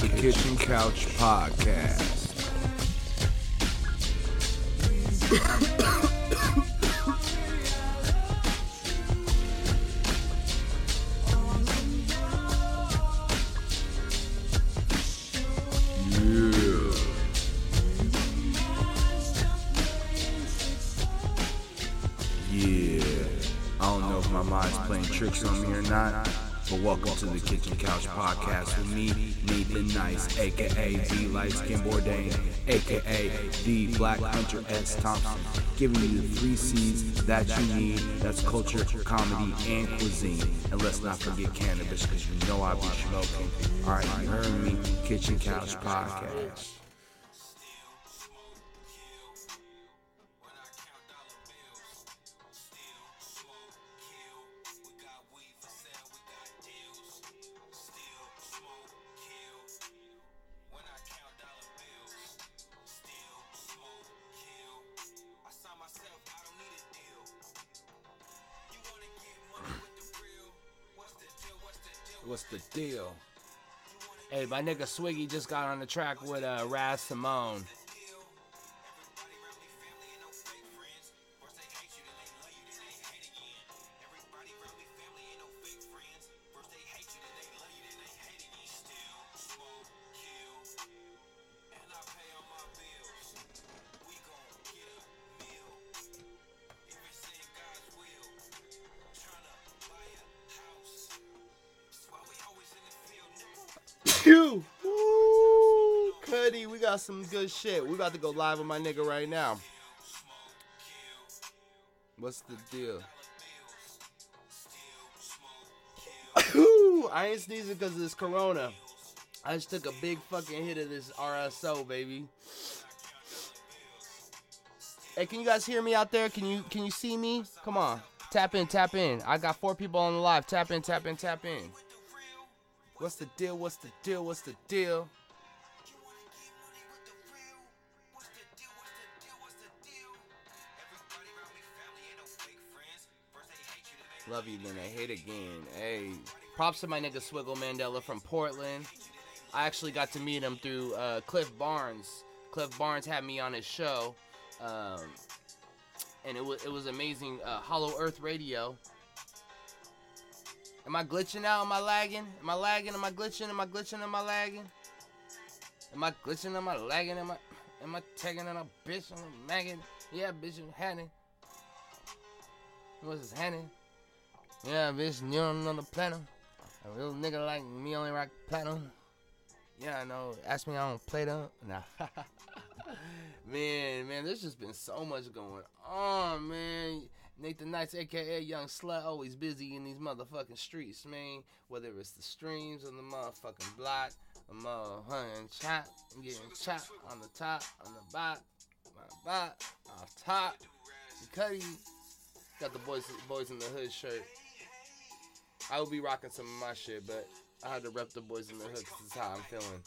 The Kitchen Couch Podcast. Yeah. Yeah. I don't know if my mind's playing tricks on me or not, but welcome to the Kitchen Couch Podcast with me, Nathan Nice, aka the Light Skin Bourdain, aka the Black Hunter S. Thompson, giving you the three C's that you need that's culture, comedy, and cuisine. And let's not forget cannabis, because you know I be smoking. Alright, you heard me, Kitchen Couch Podcast. My nigga Swiggy just got on the track with uh, Raz Simone. Some good shit. We about to go live with my nigga right now. What's the deal? I ain't sneezing because of this corona. I just took a big fucking hit of this RSO, baby. Hey, can you guys hear me out there? Can you can you see me? Come on. Tap in, tap in. I got four people on the live. Tap in, tap in, tap in. What's the deal? What's the deal? What's the deal? Love you, then I hate again. Hey, props to my nigga Swiggle Mandela from Portland. I actually got to meet him through uh, Cliff Barnes. Cliff Barnes had me on his show, um, and it was it was amazing. Uh, Hollow Earth Radio. Am I glitching out? Am I lagging? Am I lagging? Am I glitching? Am I glitching? Am I lagging? Am I glitching? Am I lagging? Am I am I tagging on a bitch? Am I magging? Yeah, bitch, I'm. What's this hanning? Yeah, bitch, you're on another platinum. A real nigga like me only rock platinum. Yeah, I know. Ask me, I don't play them. Nah. man, man, there's just been so much going on, man. Nathan Nice, aka Young Slut, always busy in these motherfucking streets, man. Whether it's the streams or the motherfucking block, the motherfucking chop, I'm getting chopped on the top, on the bot, my bot, off top. Cuddy got the boys, boys in the hood shirt. I will be rocking some of my shit, but I had to rep the boys in the hood 'cause this is how I'm feeling.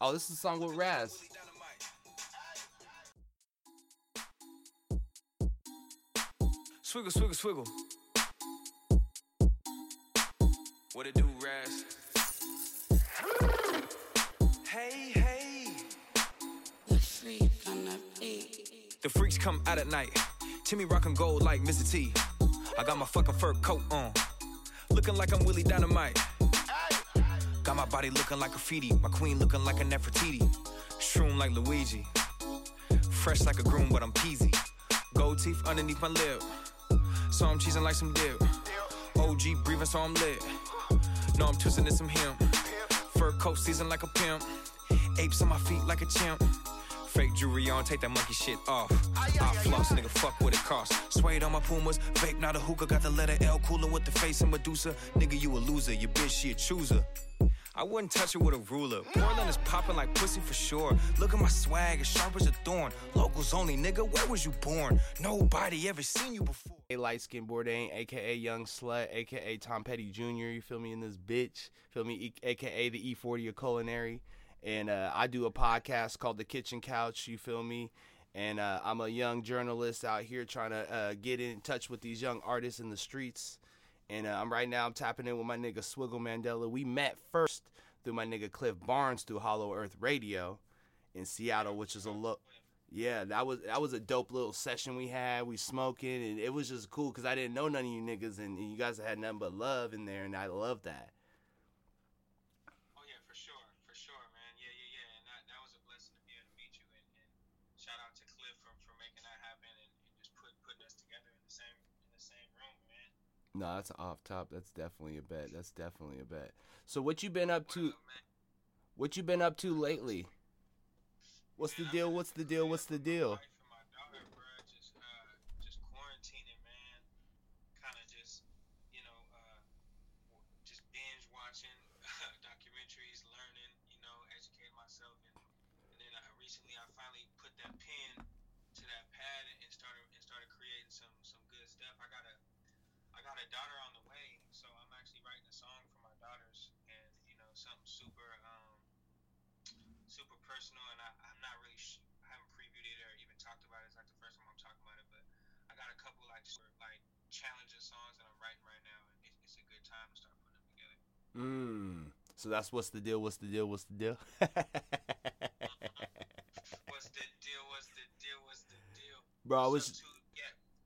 Oh, this is a song with Raz. Swiggle, swiggle, swiggle. What it do, Raz? Hey, hey. The freaks come out at night. Timmy rockin' gold like Mr. T. I got my fucking fur coat on. Looking like I'm Willie Dynamite. Got my body looking like graffiti. My queen looking like a Nefertiti. Shroom like Luigi. Fresh like a groom, but I'm peasy. Gold teeth underneath my lip. So I'm cheesing like some dip. OG breathing, so I'm lit. No, I'm twisting in some hemp. Fur coat season like a pimp. Apes on my feet like a chimp. Fake jewelry on, take that monkey shit off. I floss, nigga, fuck what it costs. Suede on my Pumas, vape not a hookah. Got the letter L cooler with the face of Medusa. Nigga, you a loser, your bitch, she a chooser. I wouldn't touch it with a ruler. Portland is popping like pussy for sure. Look at my swag, as sharp as a thorn. Locals only, nigga, where was you born? Nobody ever seen you before. A light skin Bourdain, aka Young Slut, aka Tom Petty Jr. You feel me in this bitch? Feel me, aka the E40 of culinary. And uh, I do a podcast called The Kitchen Couch. You feel me? And uh, I'm a young journalist out here trying to uh, get in touch with these young artists in the streets. And uh, I'm right now I'm tapping in with my nigga Swiggle Mandela. We met first through my nigga Cliff Barnes through Hollow Earth Radio in Seattle, which is a look. Yeah, that was that was a dope little session we had. We smoking and it was just cool because I didn't know none of you niggas and you guys had nothing but love in there and I love that. Oh yeah, for sure, for sure, man. Yeah, yeah, yeah. And that, that was a blessing to be able to meet you. And, and shout out to Cliff for, for making that happen and, and just put putting us together in the same in the same room, man. No, that's off top. That's definitely a bet. That's definitely a bet. So what you been up to? What you been up to lately? What's the deal? What's the deal? What's the deal? My wife and my daughter, bruh, just uh, just quarantining, man. Kind of just, you know, uh, w- just binge watching documentaries, learning, you know, educating myself, and, and then I, recently I finally put that pen to that pad and, and started and started creating some some good stuff. I got a I got a daughter on the way, so I'm actually writing a song for my daughters, and you know, something super um super personal, and I, I'm not really sh- I haven't previewed it or even talked about it. It's like the first time I'm talking about it, but I got a couple like like challenging songs that I'm writing right now, and it, it's a good time to start putting them together. Mm. So that's what's the deal? What's the deal? What's the deal? What's the deal? What's the deal? What's the deal? Bro, I What's was two,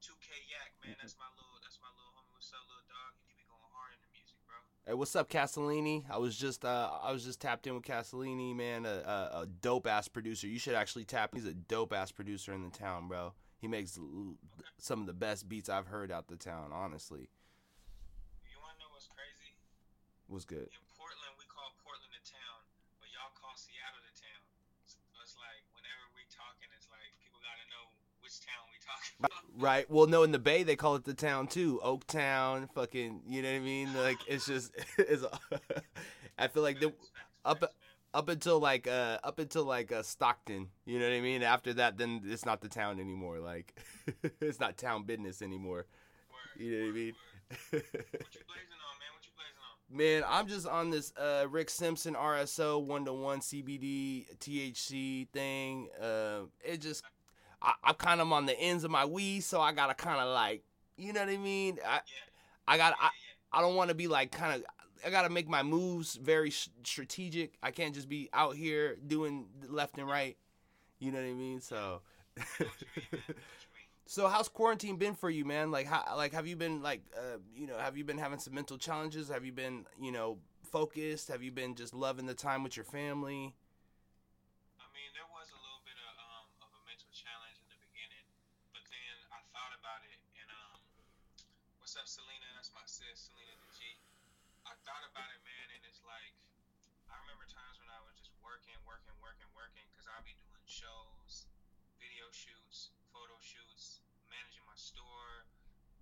2K Yak, man. That's my little, that's my little homie. What's up, little dog? You be going hard in the music, bro. Hey, what's up, Castellini? I was just uh, I was just tapped in with Castellini, man, a, a, a dope ass producer. You should actually tap. He's a dope ass producer in the town, bro. He makes l- some of the best beats I've heard out the town. Honestly, You wanna know what's crazy? was good. In Portland, we call Portland the town, but y'all call Seattle the town. So it's like whenever we talking, it's like people gotta know which town we talking about. Right. Well, no, in the Bay they call it the town too. Oaktown, fucking. You know what I mean? Like it's just. It's. I feel like the up-. Up until like uh up until like uh Stockton, you know what I mean? After that then it's not the town anymore. Like it's not town business anymore. Word, You know what I mean? What you blazing on, man? What you blazing on? Man, I'm just on this uh Rick Simpson RSO one to one CBD THC thing. Uh it just I, I'm kind of on the ends of my weed, so I gotta kind of like, you know what I mean? I Yeah, I got I, yeah, yeah. I don't want to be like kind of. I gotta make my moves very strategic. I can't just be out here doing left and right. You know what I mean? So, so how's quarantine been for you, man? Like, how, like, have you been like, uh, you know, have you been having some mental challenges? Have you been, you know, focused? Have you been just loving the time with your family? I mean, there was a little bit of um of a mental challenge in the beginning, but then I thought about it, and um, what's up, Selena? That's my sis, Selena the G. I thought about it, man, and it's like I remember times when I was just working, working, working, working, because I'll be doing shows, video shoots, photo shoots, managing my store,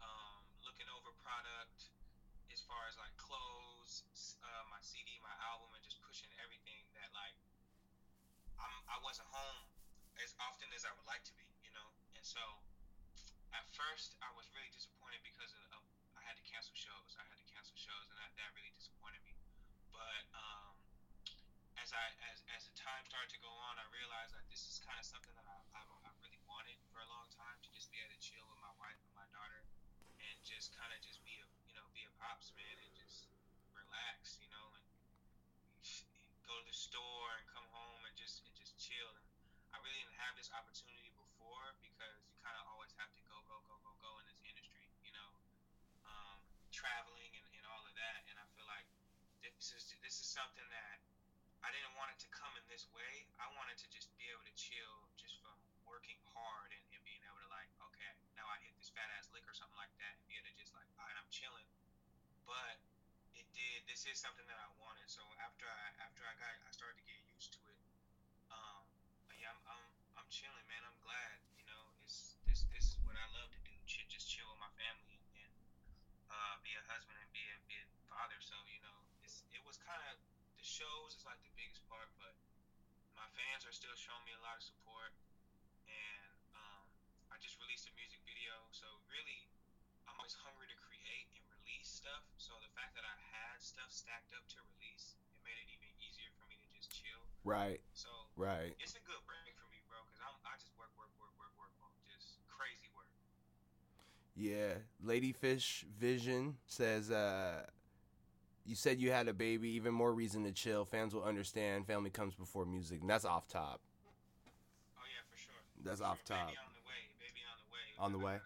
um, looking over product, as far as like clothes, s- uh, my CD, my album, and just pushing everything that like I'm, I wasn't home as often as I would like to be, you know. And so at first I was really disappointed because of, of I had to cancel shows. I had to cancel shows, and that, that really disappointed me. But um, as I as as the time started to go on, I realized that this is kind of something that I, I, I really wanted for a long time to just be able to chill with my wife and my daughter, and just kind of just be a you know be a pops man and just relax, you know, and go to the store and come home and just and just chill. And I really didn't have this opportunity before because you kind of always have to go go go go go in this industry, you know, um, traveling and, and all of that. And I feel like this is this is something that I didn't want it to come in this way. I wanted to just be able to chill just from working hard and, and being able to like, okay, now I hit this fat ass lick or something like that and be able to just like, all right, I'm chilling. But it. This is something that I wanted. So after I after I got I started to get used to it. Um, yeah, I'm I'm I'm chilling, man. I'm glad. You know, it's this this is what I love to do. Just chill with my family and, and uh, be a husband and be a be a father. So you know, it's it was kind of the shows is like the biggest part, but my fans are still showing me a lot of support. And um, I just released a music video, so really, I'm always hungry to stuff. So the fact that I had stuff stacked up to release, it made it even easier for me to just chill. Right, So right. it's a good break for me, bro, because I'm I just work, work, work, work, work, work, just crazy work. Yeah, Ladyfish Vision says, uh, "You said you had a baby. Even more reason to chill. Fans will understand. Family comes before music. And that's off top. Oh yeah, for sure. That's For off sure. top. Baby on the way. Baby on the way. On the way.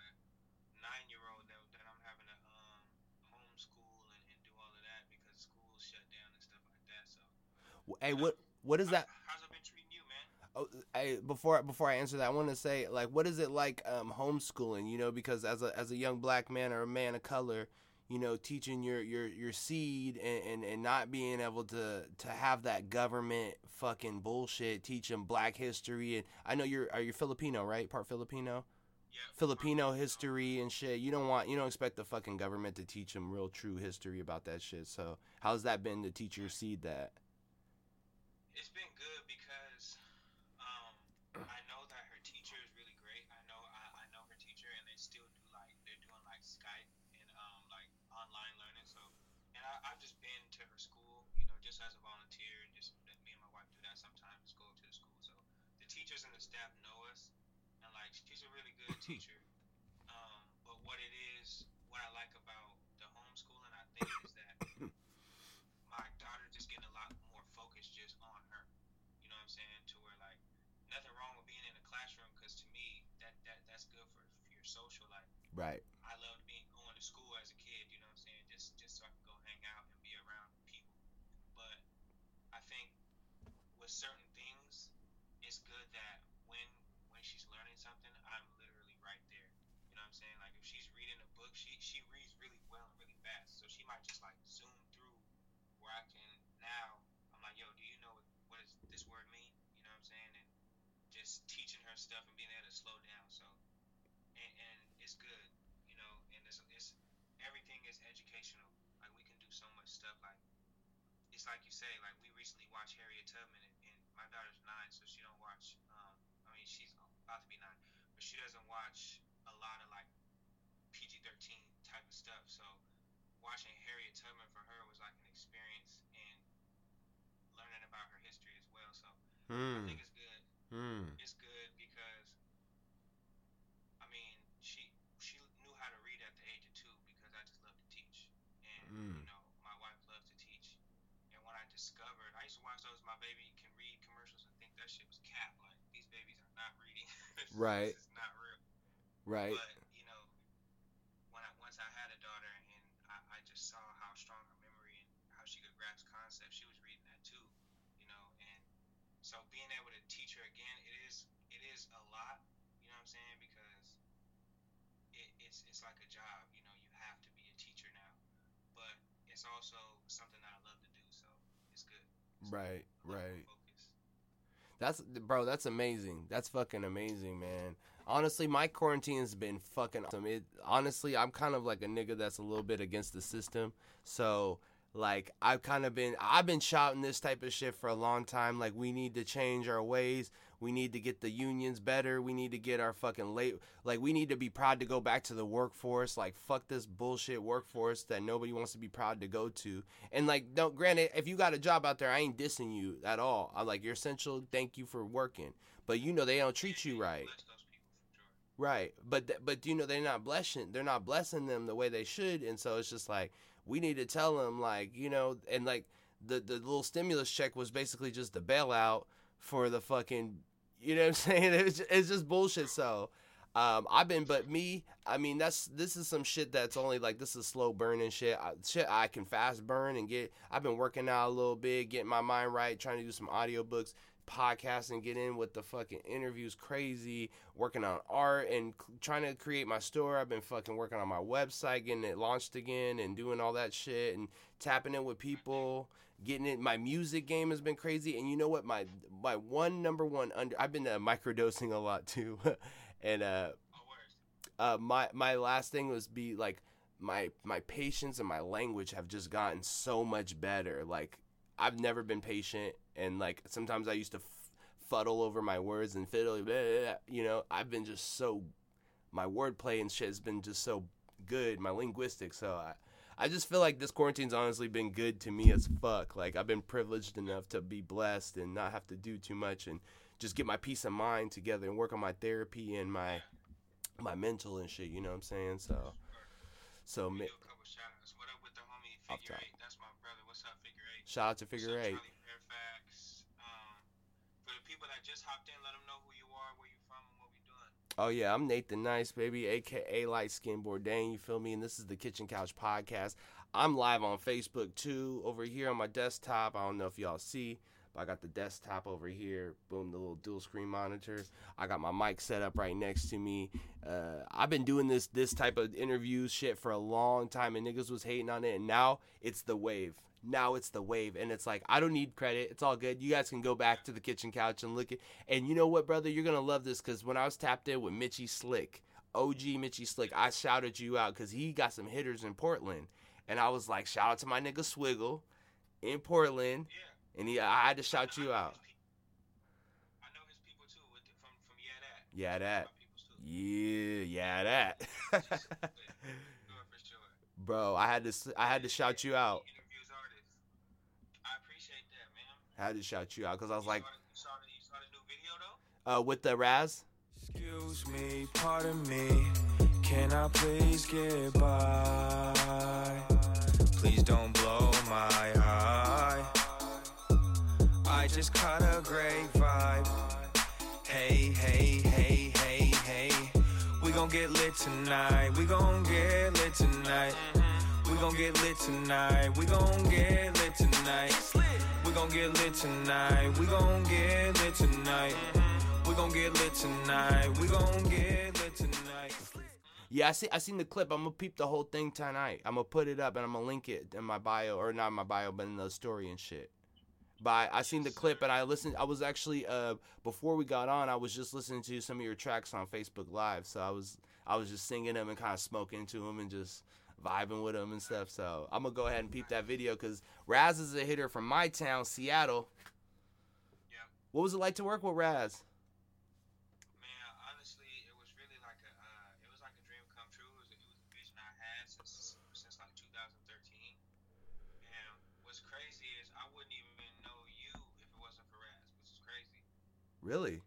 Nine year old that, that I'm having to um homeschool and, and do all of that because school's shut down and stuff like that. So. W- Hey, what what is that? How's it been treating you, man? Oh, I, before before I answer that, I want to say like, what is it like um, homeschooling? You know, because as a as a young black man or a man of color, you know, teaching your your your seed and, and, and not being able to to have that government fucking bullshit teaching black history and I know you're are you Filipino right part Filipino Yeah. Filipino history and shit you don't want you don't expect the fucking government to teach them real true history about that shit so how's that been to teach your seed that It's been good because um, I know that her teacher is really great. I know I, I know her teacher, and they still do like they're doing like Skype and um, like online learning. So, and I, I've just been to her school, you know, just as a volunteer, and just me and my wife do that sometimes, go to the school. So the teachers and the staff know us, and like she's a really good teacher. Um, but what it is, what I like about the homeschooling, I think, is that my daughter just getting a lot more focused just on her. You know what I'm saying? To where like nothing wrong with being in a classroom because to me that, that that's good for, for your social life. right I loved being going to school as a kid. You know what I'm saying? Just just so I can go hang out and be around people. But I think with certain things, it's good that when when she's learning something, I'm literally right there. You know what I'm saying? Like if she's reading a book, she she reads really well and really fast. So she might just like zoom through where I can now. I'm like, yo, do you know what, what does this word mean? You know what I'm saying? And just teaching her stuff and being able to slow down. So it's good, you know. And it's it's everything is educational. Like we can do so much stuff. Like it's like you say. Like we recently watched Harriet Tubman, and, and my daughter's nine, so she don't watch. Um, I mean, she's about to be nine, but she doesn't watch a lot of like PG-13 type of stuff. So watching Harriet Tubman for her was like an experience and learning about her history as well. So I hmm think it's good hmm it's good because I mean she she knew how to read at the age of two because I just love to teach and Mm. you know my wife loves to teach and when I discovered I used to watch those my baby can read commercials and think that shit was cap like these babies are not reading Right. is not real right but you know when I once I had a daughter and I, I just saw how strong her memory and how she could grasp concepts she was reading that too you know and so being able to teach her again, it is it is a lot, you know what I'm saying? Because it, it's it's like a job, you know, you have to be a teacher now. But it's also something that I love to do, so it's good. It's right a lot more right. That's bro. That's amazing. That's fucking amazing, man. Honestly, my quarantine's been fucking awesome. It honestly, I'm kind of like a nigga that's a little bit against the system. So like I've kind of been I've been shouting this type of shit for a long time. Like we need to change our ways. We need to get the unions better. We need to get our fucking late like we need to be proud to go back to the workforce. Like fuck this bullshit workforce that nobody wants to be proud to go to. And like don't granted, if you got a job out there, I ain't dissing you at all. I'm like you're essential. Thank you for working. But you know they don't treat you right. Right, but th- but you know they're not blessing they're not blessing them the way they should, and so it's just like we need to tell them like you know, and like the the little stimulus check was basically just the bailout for the fucking you know what I'm saying? It's it's just bullshit. So. Um, I've been, but me, I mean, that's this is some shit that's only like this is slow burning shit. I, shit I can fast burn and get. I've been working out a little bit, getting my mind right, trying to do some audiobooks, podcasting, get in with the fucking interviews, crazy, working on art and c- trying to create my store. I've been fucking working on my website, getting it launched again, and doing all that shit and tapping in with people, getting it. My music game has been crazy, and you know what? My my one number one under. I've been uh, microdosing a lot too, and uh, Oh, uh, my my last thing was be like my my patience and my language have just gotten so much better. Like I've never been patient, and like sometimes I used to f- fuddle over my words and fiddle. blah, blah, blah, You know, I've been just so my wordplay and shit has been just so good. My linguistics, so I. I just feel like this quarantine's honestly been good to me as fuck. Like I've been privileged enough to be blessed and not have to do too much and just get my peace of mind together and work on my therapy and my my mental and shit. You know what I'm saying? So, so mi- do a couple shout outs. What up with the homie Off top. Eight? That's my brother. What's up, Figure Eight? shout out to Figure Eight. Fairfax. Um, for the people that just hopped in, let them know who you are, where you from, and what we doing. Oh yeah, I'm Nathan Nice, baby, aka Light Skin Bourdain. You feel me? And this is the Kitchen Couch Podcast. I'm live on Facebook too, over here on my desktop. I don't know if y'all see, but I got the desktop over here. Boom, the little dual screen monitor. I got my mic set up right next to me. Uh, I've been doing this this type of interview shit for a long time, and niggas was hating on it, and now it's the wave. Now it's the wave, and it's like I don't need credit. It's all good. You guys can go back to the kitchen couch and look at. And you know what, brother? You're gonna love this because when I was tapped in with Mitchy Slick, OG Mitchy Slick, I shouted you out because he got some hitters in Portland, and I was like, shout out to my nigga Swiggle in Portland, Yeah. and he, I had to shout you out. his peop- I know his people too, with the, from from Yeah That. Yeah, that. My peoples too. Yeah, yeah, that. Good for sure. Bro, I had to, I had to shout you out. Interviews artists. I appreciate that, man. I had to shout you out because I was You like, saw the, you saw the, you saw new video though. uh, with the Raz. Excuse me, pardon me. Can I please get by? Please don't blow my high. I just caught a great vibe. Hey, hey, hey, hey, hey. We gon' get lit tonight. We gon' get lit tonight. We gon' get lit tonight. We gon' get lit tonight. Gon' get lit tonight. We gon' get lit tonight. We gon' get lit tonight. We gon' get lit tonight. Yeah, I see. I seen the clip. I'm gonna peep the whole thing tonight. I'm gonna put it up and I'm gonna link it in my bio or not my bio, but in the story and shit. But I, I seen the clip and I listened. I was actually uh before we got on, I was just listening to some of your tracks on Facebook Live. So I was I was just singing them and kind of smoking to them and just vibing with them and stuff. So I'm gonna go ahead and peep that video because Raz is a hitter from my town, Seattle. Yep. What was it like to work with Raz? Man, honestly, it was really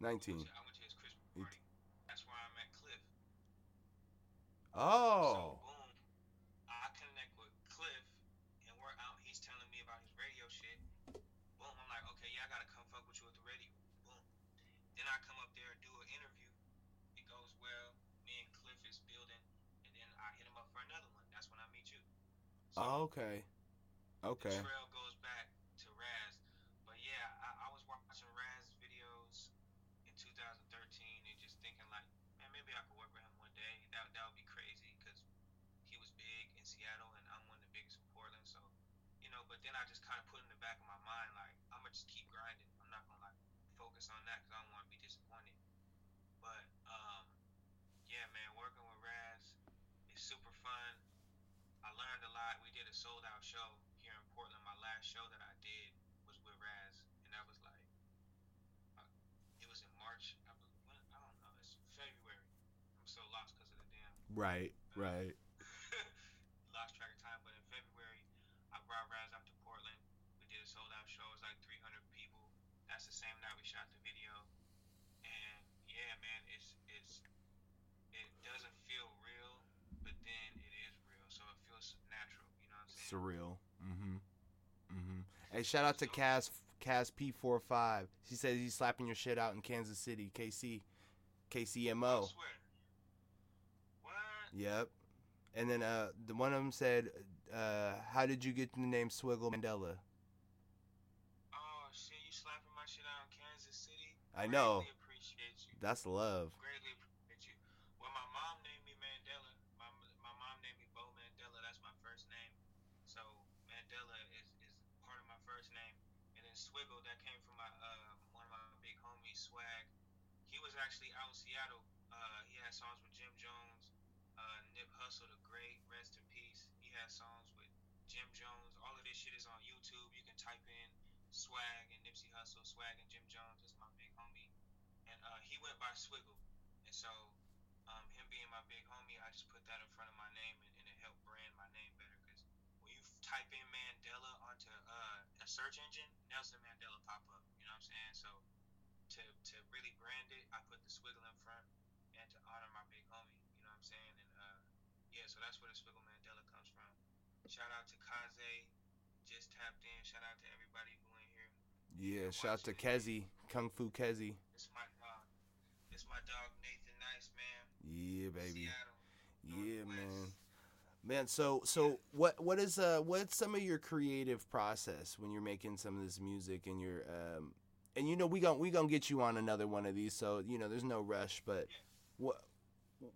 19. I went to his Christmas party. That's where I met Cliff. Oh. So boom, I connect with Cliff, and we're out. He's telling me about his radio shit. Boom, I'm like, okay, yeah, I gotta come fuck with you at the radio. Boom. Then I come up there and do an interview. It goes well. Me and Cliff is building, and then I hit him up for another one. That's when I meet you. So Oh, okay. Okay. the trail goes back to Raz. But yeah, I, I was watching Raz videos in 2013 and just thinking like, man, maybe I could work with him one day. That that would be crazy because he was big in Seattle and I'm one of the biggest in Portland. So, you know, but then I just kind of put in the back of my mind like, I'm gonna just keep grinding. I'm not gonna like focus on that because I don't want to be disappointed. But um, yeah, man, working with Raz is super fun. I learned a lot. We did a sold out show here in Portland. My last show that I did was with Raz, and that was like, uh, it was in March. I, when, I don't know. It's February. I'm so lost because of the damn Right. Right. lost track of time. But in February, I brought Raz out to Portland. We did a sold out show. It was like 300 people. That's the same night we shot the video. And yeah, man, it's it's it doesn't feel real, but then it is real. So it feels natural. You know what I'm saying? Surreal. Mm-hmm. Mm-hmm. Hey, shout out to Cas Cas P45. She says he's slapping your shit out in Kansas City, KC, KCMO. swear. What? Yep. And then uh, the one of them said, uh, "How did you get the name Swiggle Mandela?" Oh shit, you slapping my shit out in Kansas City? I know. Greatly appreciate you. That's love. Greatly appreciate you. Well, my mom named me Mandela. My my mom named me Bo Mandela. That's my first name. So Mandela is, is part of my first name. And then Swiggle, that came from my uh one of my big homies, Swag. He was actually out in Seattle. Uh, he had songs with Jim Jones, uh, Nip Hussle, the great, rest in peace. He had songs with Jim Jones. All of this shit is on YouTube. You can type in Swag and Nipsey Hussle, Swag and Jim Jones. That's my big homie. And uh, he went by Swiggle. And so um, him being my big homie, I just put that in front of my name and, and it helped brand my name better. Because when you type in Mandela onto uh, a search engine, Nelson Mandela pop up. You know what I'm saying? So to to really brand it, I put the swiggle in front and to honor my big homie. You know what I'm saying? And uh, yeah, so that's where the swiggle Mandela comes from. Shout out to Kaze, just tapped in. Shout out to everybody who in. Yeah, shout out to Kezi, Kung Fu Kezi. It's my dog. It's my dog Nathan Nice, man. Yeah, baby. Seattle. Yeah, man. Man, so so what what is uh what's some of your creative process when you're making some of this music and you're um and you know we gon' we gonna get you on another one of these so you know there's no rush but what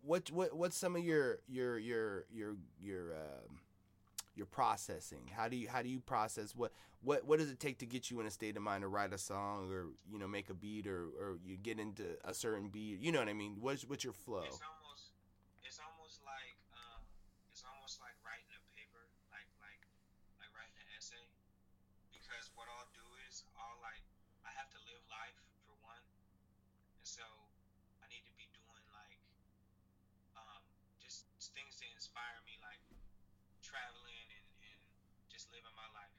what what what's some of your your your your your um your processing? How do you how do you process? What what what does it take to get you in a state of mind to write a song or you know make a beat or or you get into a certain beat? You know what I mean? What's what's your flow? It's almost, it's almost like, um, it's almost like writing a paper, like like like writing an essay. Because what I'll do is I'll like, I have to live life for one, and so I need to be doing like, um, just things to inspire me, like traveling just living my life,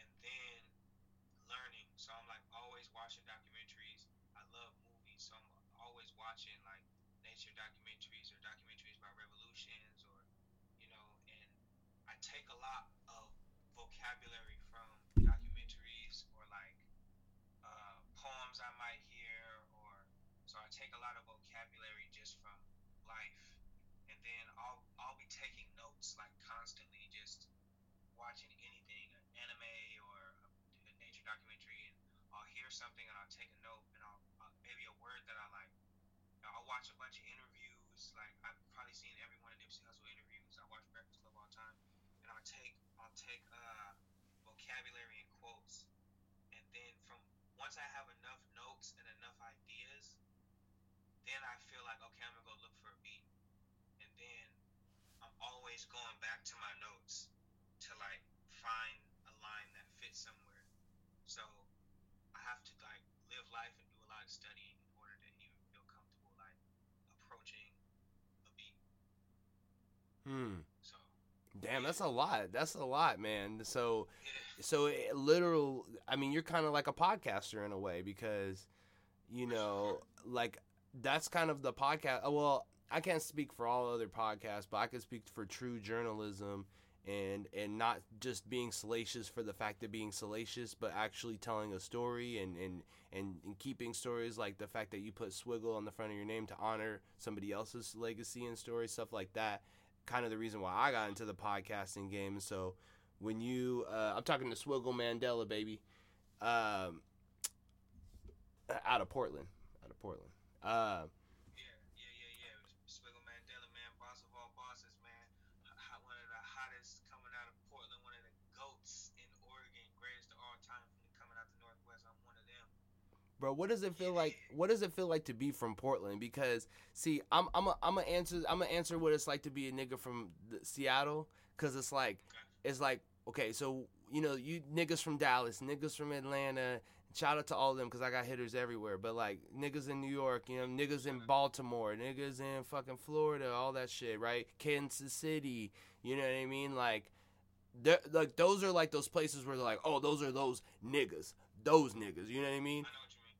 and then learning. So I'm like always watching documentaries. I love movies, so I'm always watching like nature documentaries or documentaries about revolutions or you know and I take a lot of vocabulary from documentaries or like uh, poems I might hear or so I take a lot of vocabulary just from life and then I'll I'll be taking notes like constantly watching anything an anime or a, nature documentary and I'll hear something and I'll take a note and I'll, uh, maybe a word that I like I'll watch a bunch of interviews. Like I've probably seen every one of Nipsey Hussle interviews. I watch Breakfast Club all the time, and I'll take I'll take uh, vocabulary and quotes, and then from once I have enough notes and enough ideas, then I feel like okay, I'm gonna go look for a beat, and then I'm always going back to my notes to like find a line that fits somewhere. So I have to like live life and do a lot of studying in order to even feel comfortable like approaching a beat. hmm So Damn, that's a lot. That's a lot, man. So, yeah, so it, literal. I mean, you're kind of like a podcaster in a way because, you know, like that's kind of the podcast. Well, I can't speak for all other podcasts, but I can speak for true journalism and and not just being salacious for the fact of being salacious, but actually telling a story and and and, and keeping stories like the fact that you put swiggle on the front of your name to honor somebody else's legacy and story, stuff like that. Kind of the reason why I got into the podcasting game. So when you, uh, I'm talking to Swiggle Mandela, baby, um, out of Portland, out of Portland. Uh, yeah, yeah, yeah, yeah. Swiggle Mandela, man, boss of all bosses, man. Hot, one of the hottest coming out of Portland, one of the goats in Oregon, greatest of all time coming out the Northwest. I'm one of them. Bro, what does it feel like? What does it feel like to be from Portland? Because see, I'm I'm a, I'm gonna answer I'm gonna answer what it's like to be a nigga from the, Seattle, cause it's like it's like okay, so you know you niggas from Dallas, niggas from Atlanta. Shout out to all of them because I got hitters everywhere. But like niggas in New York, you know, niggas in Baltimore, niggas in fucking Florida, all that shit, right? Kansas City, you know what I mean? Like, like those are like those places where they're like, oh, those are those niggas, those niggas, you know what I mean?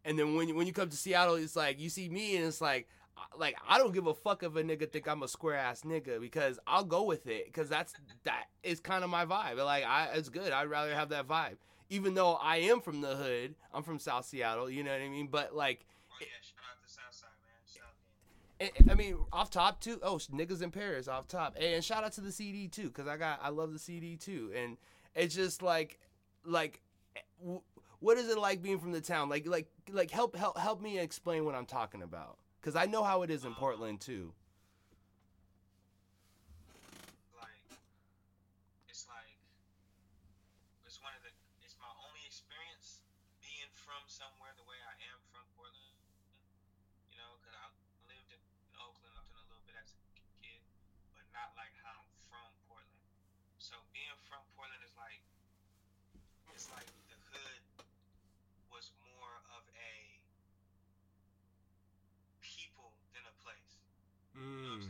I know what you mean. And then when you, when you come to Seattle, it's like you see me, and it's like, I- like I don't give a fuck if a nigga think I'm a square ass nigga because I'll go with it because that's that is kind of my vibe. Like I, it's good. I'd rather have that vibe, even though I am from the hood. I'm from South Seattle. You know what I mean? But like, Oh yeah, shout out to Southside, man. Shout out. I mean, off top too. Oh, niggas in Paris, off top, and shout out to the CD too, cause I got I love the CD too, and it's just like, like, eh, w- what is it like being from the town? Like, like, like, help, help, help me explain what I'm talking about, cause I know how it is in Portland too. like it's like it's one of the it's my only experience being from somewhere the way I am from Portland. You know, because I lived in Oakland up to a little bit as a kid, but not like how I'm from Portland. So being from Portland is like it's like the hood was more of a people than a place. Mm.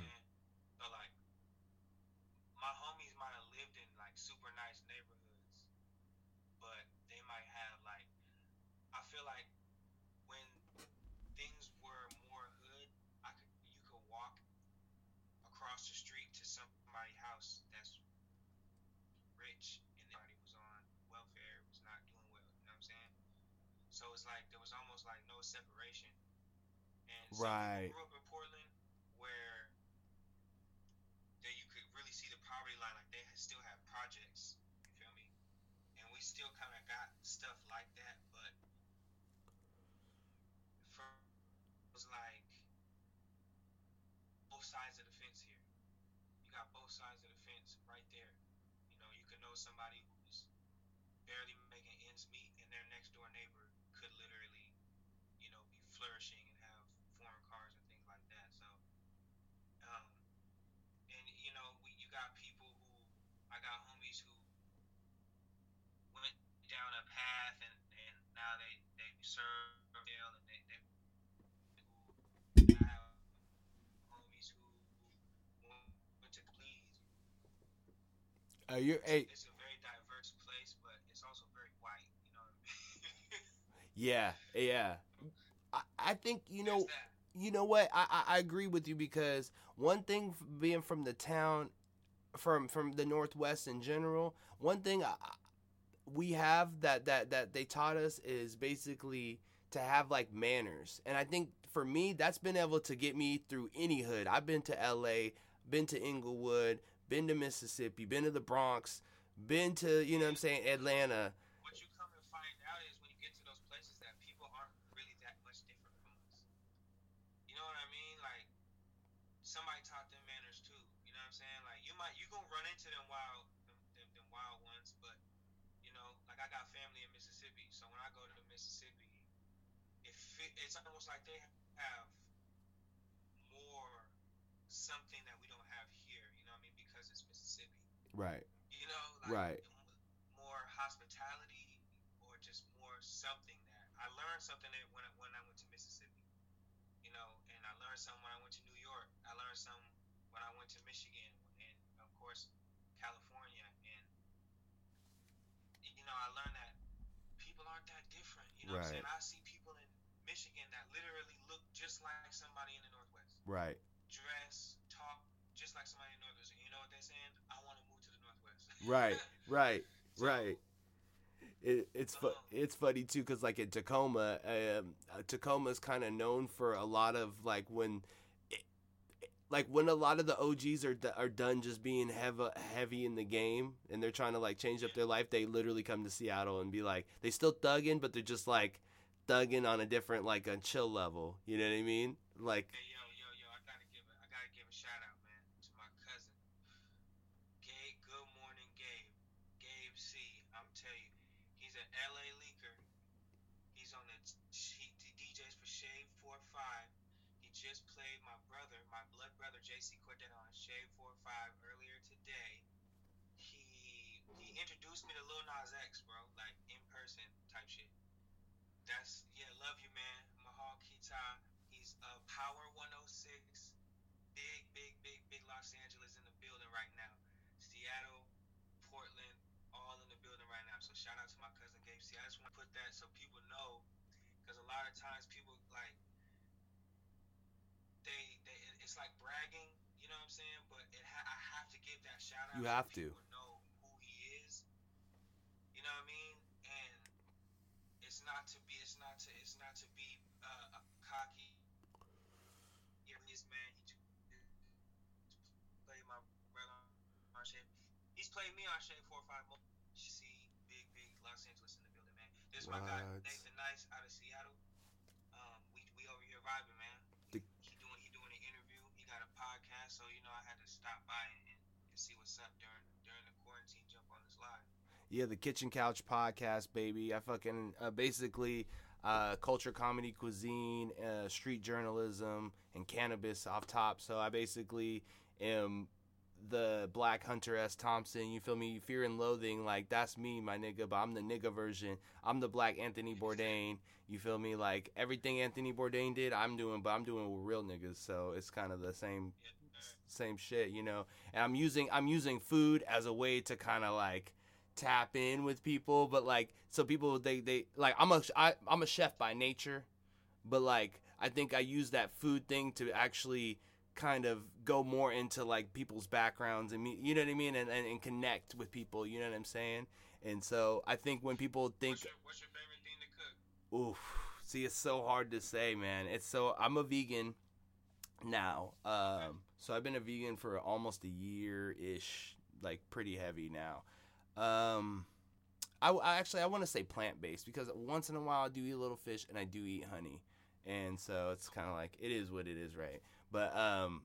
So it's like there was almost like no separation. And people Right. grew up in Portland where that you could really see the poverty line, like they still have projects. You feel me? And we still kind of got stuff like that, but for it was like both sides of the fence here. You got both sides of the fence right there. You know, you could know somebody who's barely making ends meet, and their next door neighbor could literally, you know, be flourishing and have foreign cars and things like that. So, um, and you know, we, you got people who I got homies who went down a path and, and now they they serve jail and they they I have homies who, who went to plead. Uh, you're, hey, It's a very diverse place, but it's also very white. You know what I mean? yeah, yeah. I, think you know. You know what? I, I I agree with you because one thing being from the town from from the northwest in general one thing I, we have that that that they taught us is basically to have like manners. And i think for me that's been able to get me through any hood. I've been to la been to inglewood been to mississippi been to the bronx been to you know what i'm saying atlanta what you come to find out is when you get to those places that people aren't really that much different from us. You know what I mean? Like somebody taught them manners too. You know what I'm saying? Like you might you gonna run into them wild them, them, them wild ones, but you know, like I got family in Mississippi, so when I go to Mississippi, it fit, it's almost like they have more something that we don't have here. You know what I mean? Because it's Mississippi. right You know, Right. like m- more hospitality or just more something that I learned something that when I, when I went to Mississippi. You know, and I learned something when I went to New York. I learned some when I went to Michigan and of course California and you know, I learned that people aren't that different. You know what I'm saying? I see people in Michigan that literally look just like somebody in the Northwest right dress, talk just like somebody in the Northwest. You know what they're saying? I want to move to the Northwest. right right So, right it, it's fu- Um, it's funny too because like in Tacoma, um, uh, Tacoma's kind of known for a lot of like when, like when a lot of the OGs are are done just being heavy heavy in the game and they're trying to like change up their life. They literally come to Seattle and be like they still thugging, but they're just like thugging on a different like a chill level. You know what I mean? Like Hey yo yo yo, I gotta give a I gotta give a shout out, man, to my cousin. Gabe, good morning, Gabe. Gabe C. I'm telling you, he's an LA leaker. He's on the he DJs for Shade 45. He just played my brother, my blood brother JC Cordero on Shade 45 earlier today. He he introduced me to Lil Nas X, bro, like in person type shit. That's yeah, love you, man. Mahal Kita. Uh, Power 106. Big, big, big, big Los Angeles in the building right now. Seattle, Portland, all in the building right now. So shout out to my cousin Gabe C. I just want to put that so people know, because a lot of times people like they they it's like bragging. You know what I'm saying? But it ha- I have to give that shout out. You so have to. people Know who he is. You know what I mean? And it's not to be it's not to it's not to be uh, cocky. Yeah, this man he just played my brother on Shade. He's played me on Shade four or five more. See, big big Los Angeles in the building, man. This is my guy Nathan Nice out of Seattle. Um, we we over here vibing, man. The- he doing he doing an interview. He got a podcast, so you know I had to stop by and, and see what's up during during the quarantine. Jump on this live. Yeah, the Kitchen Couch podcast, baby. I fucking uh, basically uh, culture, comedy, cuisine, uh, street journalism, and cannabis off top. So I basically am the Black Hunter S. Thompson. You feel me? Fear and Loathing, like that's me, my nigga. But I'm the nigga version. I'm the Black Anthony Bourdain. You feel me? Like everything Anthony Bourdain did, I'm doing, but I'm doing with real niggas. So it's kind of the same same shit, you know. And I'm using I'm using food as a way to kind of like tap in with people, but like so people they they like I'm a I, I'm a chef by nature, but like I think I use that food thing to actually kind of go more into like people's backgrounds and you know what I mean, and, and and connect with people, you know what I'm saying. And so I think when people think what's, your, what's your favorite thing to cook? Oof. See, it's so hard to say, man. It's so I'm a vegan now. Um, so I've been a vegan for almost a year ish, like pretty heavy now. Um, I, I actually I want to say plant based because once in a while I do eat a little fish and I do eat honey, and so it's kind of like it is what it is, right? But um,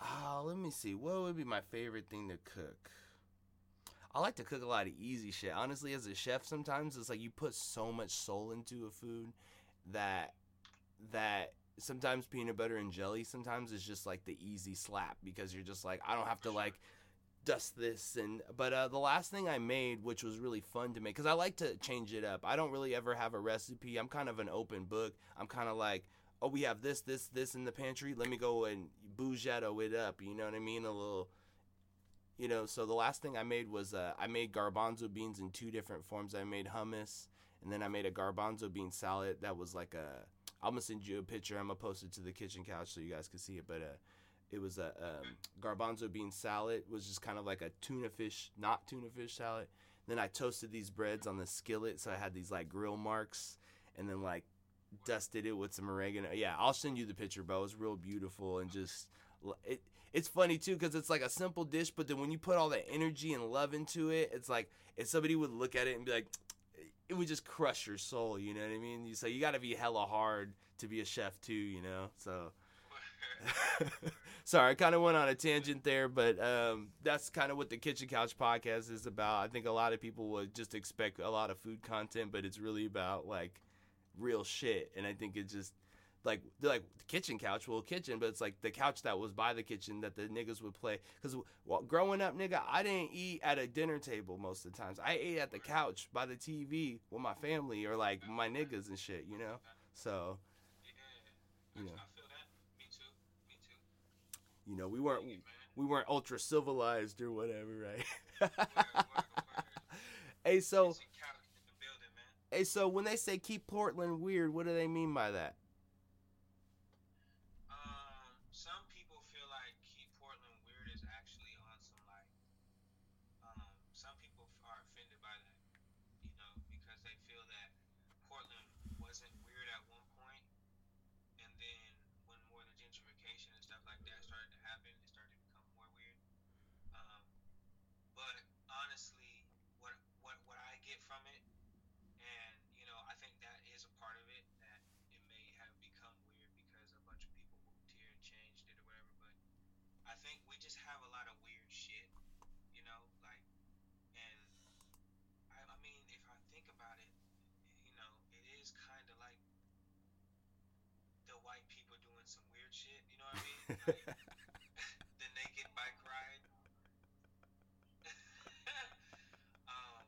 oh, let me see. What would be my favorite thing to cook? I like to cook a lot of easy shit. Honestly, as a chef, sometimes it's like you put so much soul into a food that that sometimes peanut butter and jelly sometimes is just like the easy slap because you're just like I don't have to like dust this and but uh, the last thing I made which was really fun to make cuz I like to change it up. I don't really ever have a recipe. I'm kind of an open book. I'm kind of like oh we have this this this in the pantry. Let me go and bougetto it up, you know what I mean? A little you know, so the last thing I made was uh, I made garbanzo beans in two different forms. I made hummus and then I made a garbanzo bean salad that was like a I'm gonna send you a picture. I'm gonna post it to the kitchen couch so you guys can see it. But uh, it was a um, garbanzo bean salad. It was just kind of like a tuna fish, not tuna fish salad. Then I toasted these breads on the skillet, so I had these like grill marks, and then like dusted it with some oregano. Yeah, I'll send you the picture, bro. It was real beautiful and just it. It's funny too because it's like a simple dish, but then when you put all that energy and love into it, it's like if somebody would look at it and be like, it would just crush your soul. You know what I mean? You so you got to be hella hard to be a chef too. You know, so. Sorry, I kind of went on a tangent there, but um, that's kind of what the Kitchen Couch podcast is about. I think a lot of people would just expect a lot of food content, but it's really about like real shit. And I think it just like they're like the kitchen couch, well, kitchen, but it's like the couch that was by the kitchen that the niggas would play. Because well, growing up, nigga, I didn't eat at a dinner table most of the times. I ate at the couch by the TV with my family or like my niggas and shit, you know. So, Yeah, you know, you know, we weren't we weren't ultra civilized or whatever, right? Hey, so Kitchen couch in the building, man. Hey, so when they say keep Portland weird, what do they mean by that? Um, some people feel like keep Portland weird is actually on some like, um, some people f- are offended by that, you know, because they feel that Portland wasn't weird at one point, and then when more the gentrification and stuff like that started to happen, it started to become more weird. Um, but honestly, what what what I get from it, and you know, I think that is a part of it that it may have become weird because a bunch of people moved here and changed it or whatever. But I think we just have a lot of weird shit, you know, like, and I, I mean, if I think about it, you know, it is kind of like the white people doing some weird shit, you know what I mean? Like, the naked bike ride. um,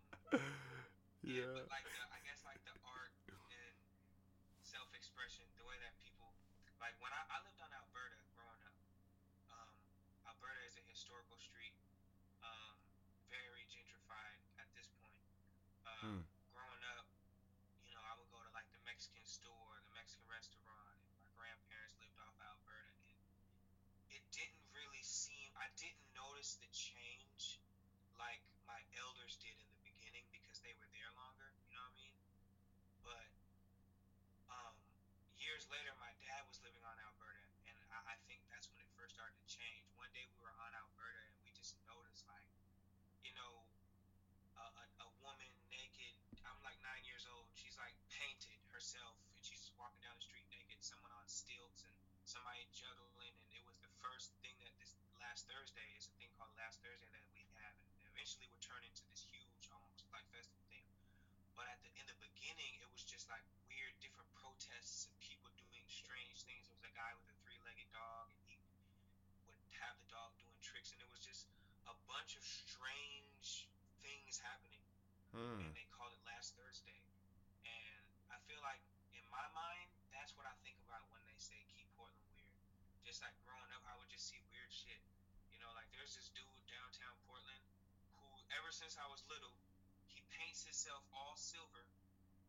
yeah, but like the, I guess like the art and self-expression, the way that people like when I, I lived on Alberta growing up. Um, Alberta is a historical street, um, very gentrified at this point. Um, Hmm. Growing up, you know, I would go to like the Mexican store, the Mexican restaurant. And my grandparents lived off Alberta, and it didn't really seem. I didn't notice the change like my elders did in the beginning because they were there longer. You know what I mean? But um, years later, my dad was living on Alberta, and I, I think that's when it first started to change. One day we were on Alberta, and we just noticed, like, you know, a, a, a woman naked. I'm like nine years old. She's like painted herself, and she's just walking down the street naked. Someone on stilts, and somebody juggling, and it was the first thing that this last Thursday is a thing called Last Thursday that we have, and eventually would turn into this huge, almost like festival thing. But at the in the beginning, it was just like weird, different protests and people doing strange things. There was a guy with a three-legged dog, and he would have the dog doing and it was just a bunch of strange things happening. Hmm. And they called it Last Thursday. And I feel like in my mind, that's what I think about when they say keep Portland weird. Just like growing up, I would just see weird shit. You know, like there's this dude downtown Portland who, ever since I was little, he paints himself all silver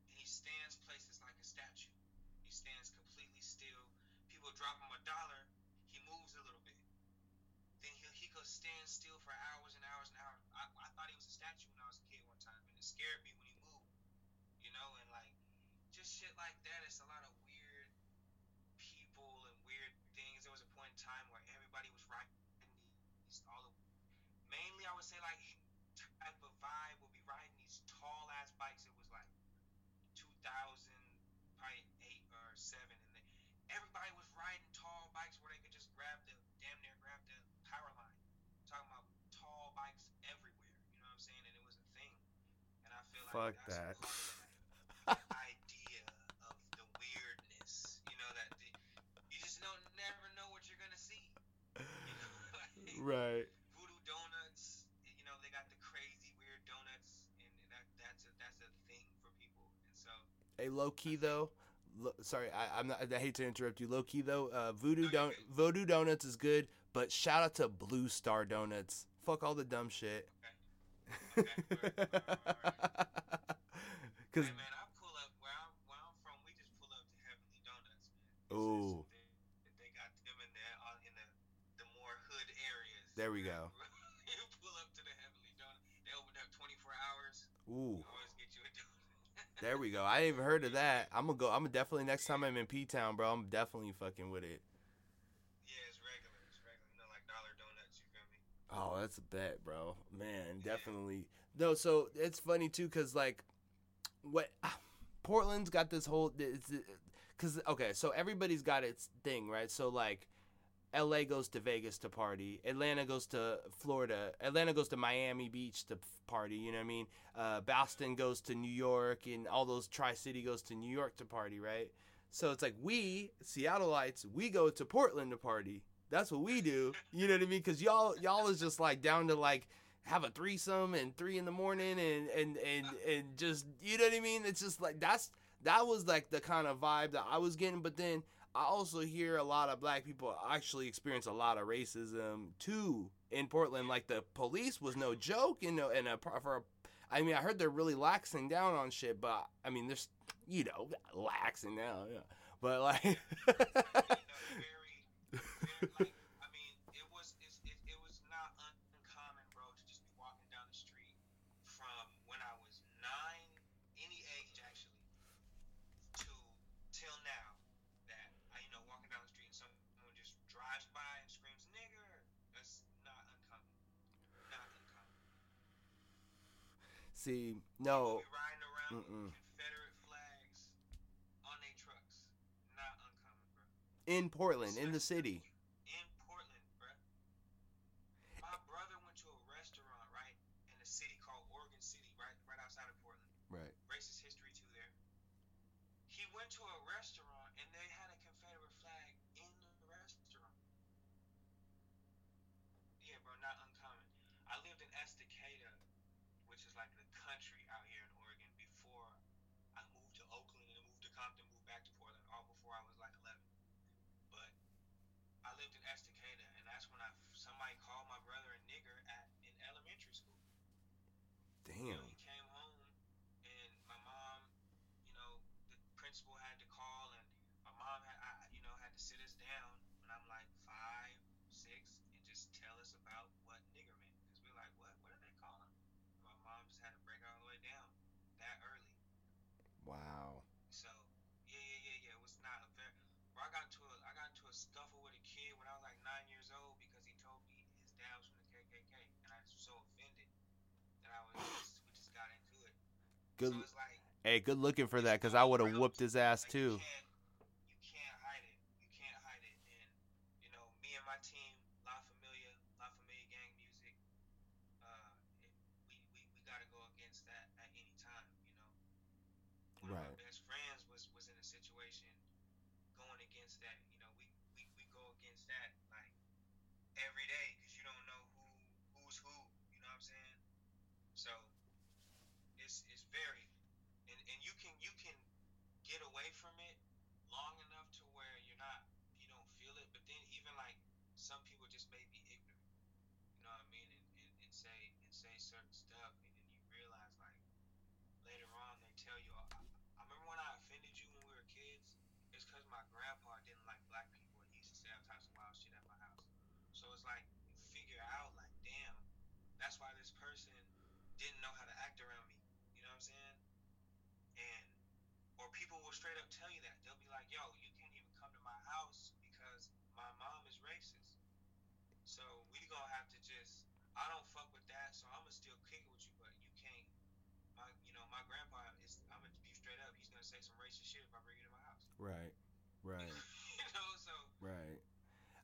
and he stands places like a statue. He stands completely still. People drop him a dollar, he moves a little bit. Then he he could stand still for hours and hours and hours. I, I thought he was a statue when I was a kid one time, and it scared me when he moved. You know, and like just shit like that, it's a lot of weird people and weird things. There was a point in time where everybody was riding these all of, mainly I would say like type of vibe would be riding these tall ass bikes. It was like 2000, probably eight or seven, and they, everybody was riding tall bikes where they could just grab the damn near grab the power line. talking about tall bikes everywhere. You know what I'm saying? And it was a thing. And I feel Fuck like that. idea of the weirdness. You know that the, you just don't never know what you're gonna see. You know, like, Right. Voodoo donuts. You know they got the crazy weird donuts, and that that's a that's a thing for people. And so Hey, low key though. Lo- sorry, I, I'm not. I hate to interrupt you. Low key though, uh, Voodoo No, Don. Voodoo Donuts is good, but shout out to Blue Star Donuts. Fuck all the dumb shit. Okay, word, word, word, word. Cause hey man, I pull up where I'm where I'm from. We just pull up to Heavenly Donuts, man. Ooh. They, they got them in there on uh, in the the more hood areas. There we go. you pull up to the Heavenly Donut. They open up 24 hours. ooh, Always get you a donut. there we go. I ain't even heard of that. I'm gonna go. I'm gonna definitely next time I'm in P Town, bro. I'm definitely fucking with it. Yeah, it's regular. It's regular. You know, like dollar donuts. You feel me? Oh, that's a bet, bro. Man, definitely. No, so it's funny too, cause like, what Portland's got this whole, cause okay, so everybody's got its thing, right? So like, L.A. goes to Vegas to party, Atlanta goes to Florida, Atlanta goes to Miami Beach to party. You know what I mean? Uh, Boston goes to New York, and all those Tri City goes to New York to party, right? So it's like we Seattleites, we go to Portland to party. That's what we do. You know what I mean? Because y'all y'all is just like down to like have a threesome and three in the morning and and and and just you know what I mean? It's just like that's that was like the kind of vibe that I was getting. But then I also hear a lot of black people actually experience a lot of racism too in Portland. Like the police was no joke, you know, and a for a I mean, I heard they're really laxing down on shit, but I mean, there's, you know, laxing down, yeah. But like, like, I mean, it was it's, it, it was not uncommon, bro, to just be walking down the street from when I was nine, any age actually, to till now. That I, you know, walking down the street and someone just drives by and screams "nigger." That's not uncommon. Not uncommon. see, no, be riding around Mm-mm. with Confederate flags on their trucks. Not uncommon, bro. In Portland, in the city, in Portland, bruh. My brother went to a restaurant, right, in a city called Oregon City, right, right outside of Portland. right? Racist history too there. He went to a restaurant and they had a Confederate flag in the restaurant. Yeah, bro, not uncommon. I lived in Estacada, which is like the country out here in Oregon before I moved to Oakland and then moved to Compton, moved back to Portland, all before I was like 11. But I lived in Estacada, and that's when I somebody called my brother a nigger at in elementary school. You know, Damn. he came home, and my mom, you know, the principal had to call, and my mom had, I, you know, had to sit us down when I'm like five, six, and just tell us about what nigger meant, because we're like, what? What are they calling? My mom just had to break all the way down that early. Wow. So yeah, yeah, yeah, yeah. It was not a very. Bro, I got into a I got into a scuffle with a kid when I was like nine years old because he told me his dad was from the KKK, and I was so offended that I was just we just got into it. Good. So it's like Hey, good looking for that, cause I would have whooped his ass like, too. You can't, you can't hide it. You can't hide it. And you know, me and my team, La Familia, La Familia Gang Music, uh, it, we, we we gotta go against that at any time. You know, one of Right. my best friends was was in a situation going against that. You know, we we, we go against that like every day because you don't know who who's who. You know what I'm saying? So it's it's very and and you can you can get away from it long enough to where you're not you don't feel it but then even like some people just may be ignorant you know what i mean and, and, and say and say certain stuff and then you realize like later on they tell you i, I remember when i offended you when we were kids it's because my grandpa didn't like black people and he used to say all types of wild shit at my house so it's like you figure out like damn that's why this person didn't know how to act around me you know what i'm saying and or people will straight up tell you that. They'll be like, "Yo, you can't even come to my house because my mom is racist." So we gonna have to just. I don't fuck with that, so I'm gonna still kick it with you, but you can't. My, you know, my grandpa is. I'm gonna be straight up. He's gonna say some racist shit if I bring you to my house. Right. Right. you know, so. Right.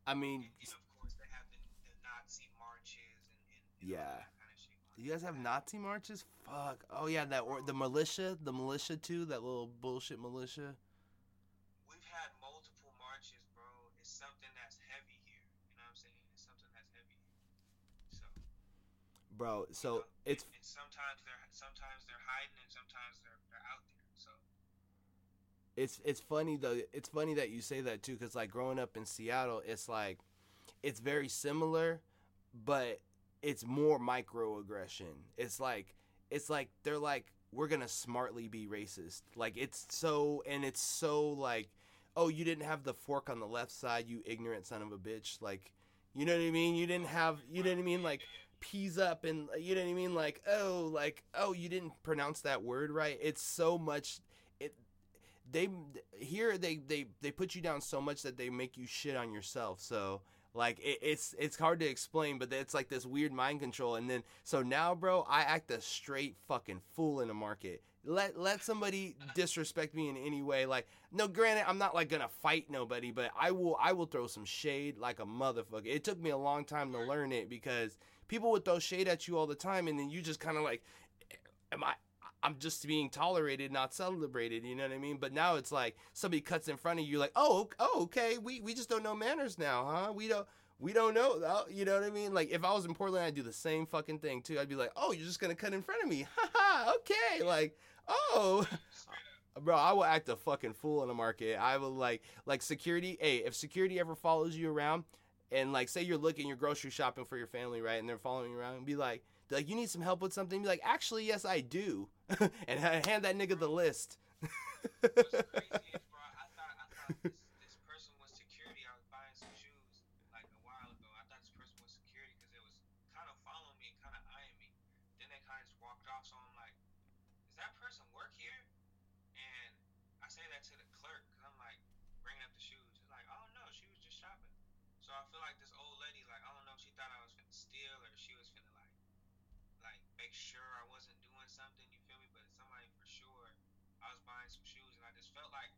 I mean, And, and of course, they have the, the Nazi marches and, and, Yeah. that kind of shit. you guys have Nazi marches? Fuck. Oh yeah, that or the militia, the militia too, that little bullshit militia. We've had multiple marches, bro. It's something that's heavy here. You know what I'm saying? It's something that's heavy. So. Bro, you so know, it's and, and sometimes they're sometimes hiding and sometimes they're they're out there. So it's it's funny though. It's funny that you say that too, because like growing up in Seattle, it's like it's very similar, but it's more microaggression. It's like it's like they're like we're gonna smartly be racist. Like it's so and it's so like oh you didn't have the fork on the left side, you ignorant son of a bitch. Like you know what I mean? You didn't have you know what I mean? Like peas up and uh, you know what I mean? Like oh like oh you didn't pronounce that word right. It's so much it they here they they they put you down so much that they make you shit on yourself. So like it, it's it's hard to explain but it's like this weird mind control. And then so now bro i act a straight fucking fool in the market. Let let somebody disrespect me in any way. Like no granted i'm not like gonna fight nobody but i will i will throw some shade like a motherfucker. It took me a long time to learn it because people would throw shade at you all the time and then you just kind of like am i I'm just being tolerated, not celebrated. You know what I mean? But now it's like somebody cuts in front of you, like, oh, oh, okay, we we just don't know manners now, huh? We don't. We don't know, uh, you know what I mean? Like, if I was in Portland, I'd do the same fucking thing too. I'd be like, "Oh, you're just gonna cut in front of me? Haha, okay." Like, oh, bro, I will act a fucking fool in the market. I will like, like security. Hey, if security ever follows you around, and like, say you're looking, you're grocery shopping for your family, right? And they're following you around, and be like, like, you need some help with something? Be like, actually, yes, I do, and hand that nigga the list. What's crazy is, bro, I thought I thought this, this person was security. I was buying some shoes like a while ago. I thought this person was security because it was kind of following me and kind of eyeing me. Then they kind of just walked off. So I'm like, does that person work here? And I say that to the clerk because I'm like bringing up the shoes. She's like, oh no, she was just shopping. So I feel like this old lady, like I don't know, if she thought I was finna steal or she was finna like, like make sure I wasn't doing something. You feel me? But somebody for sure. I was buying some shoes and I just felt like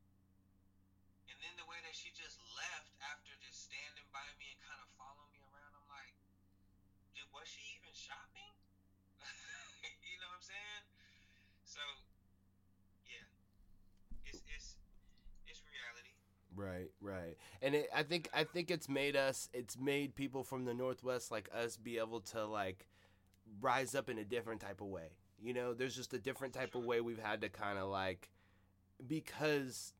and then the way that she just left after just standing by me and kind of following me around, I'm like, did, was she even shopping? you know what I'm saying? So, yeah, it's it's it's reality. Right, right. And it, I think I think it's made us it's made people from the northwest like us be able to like rise up in a different type of way. You know, there's just a different type of way we've had to kind of like because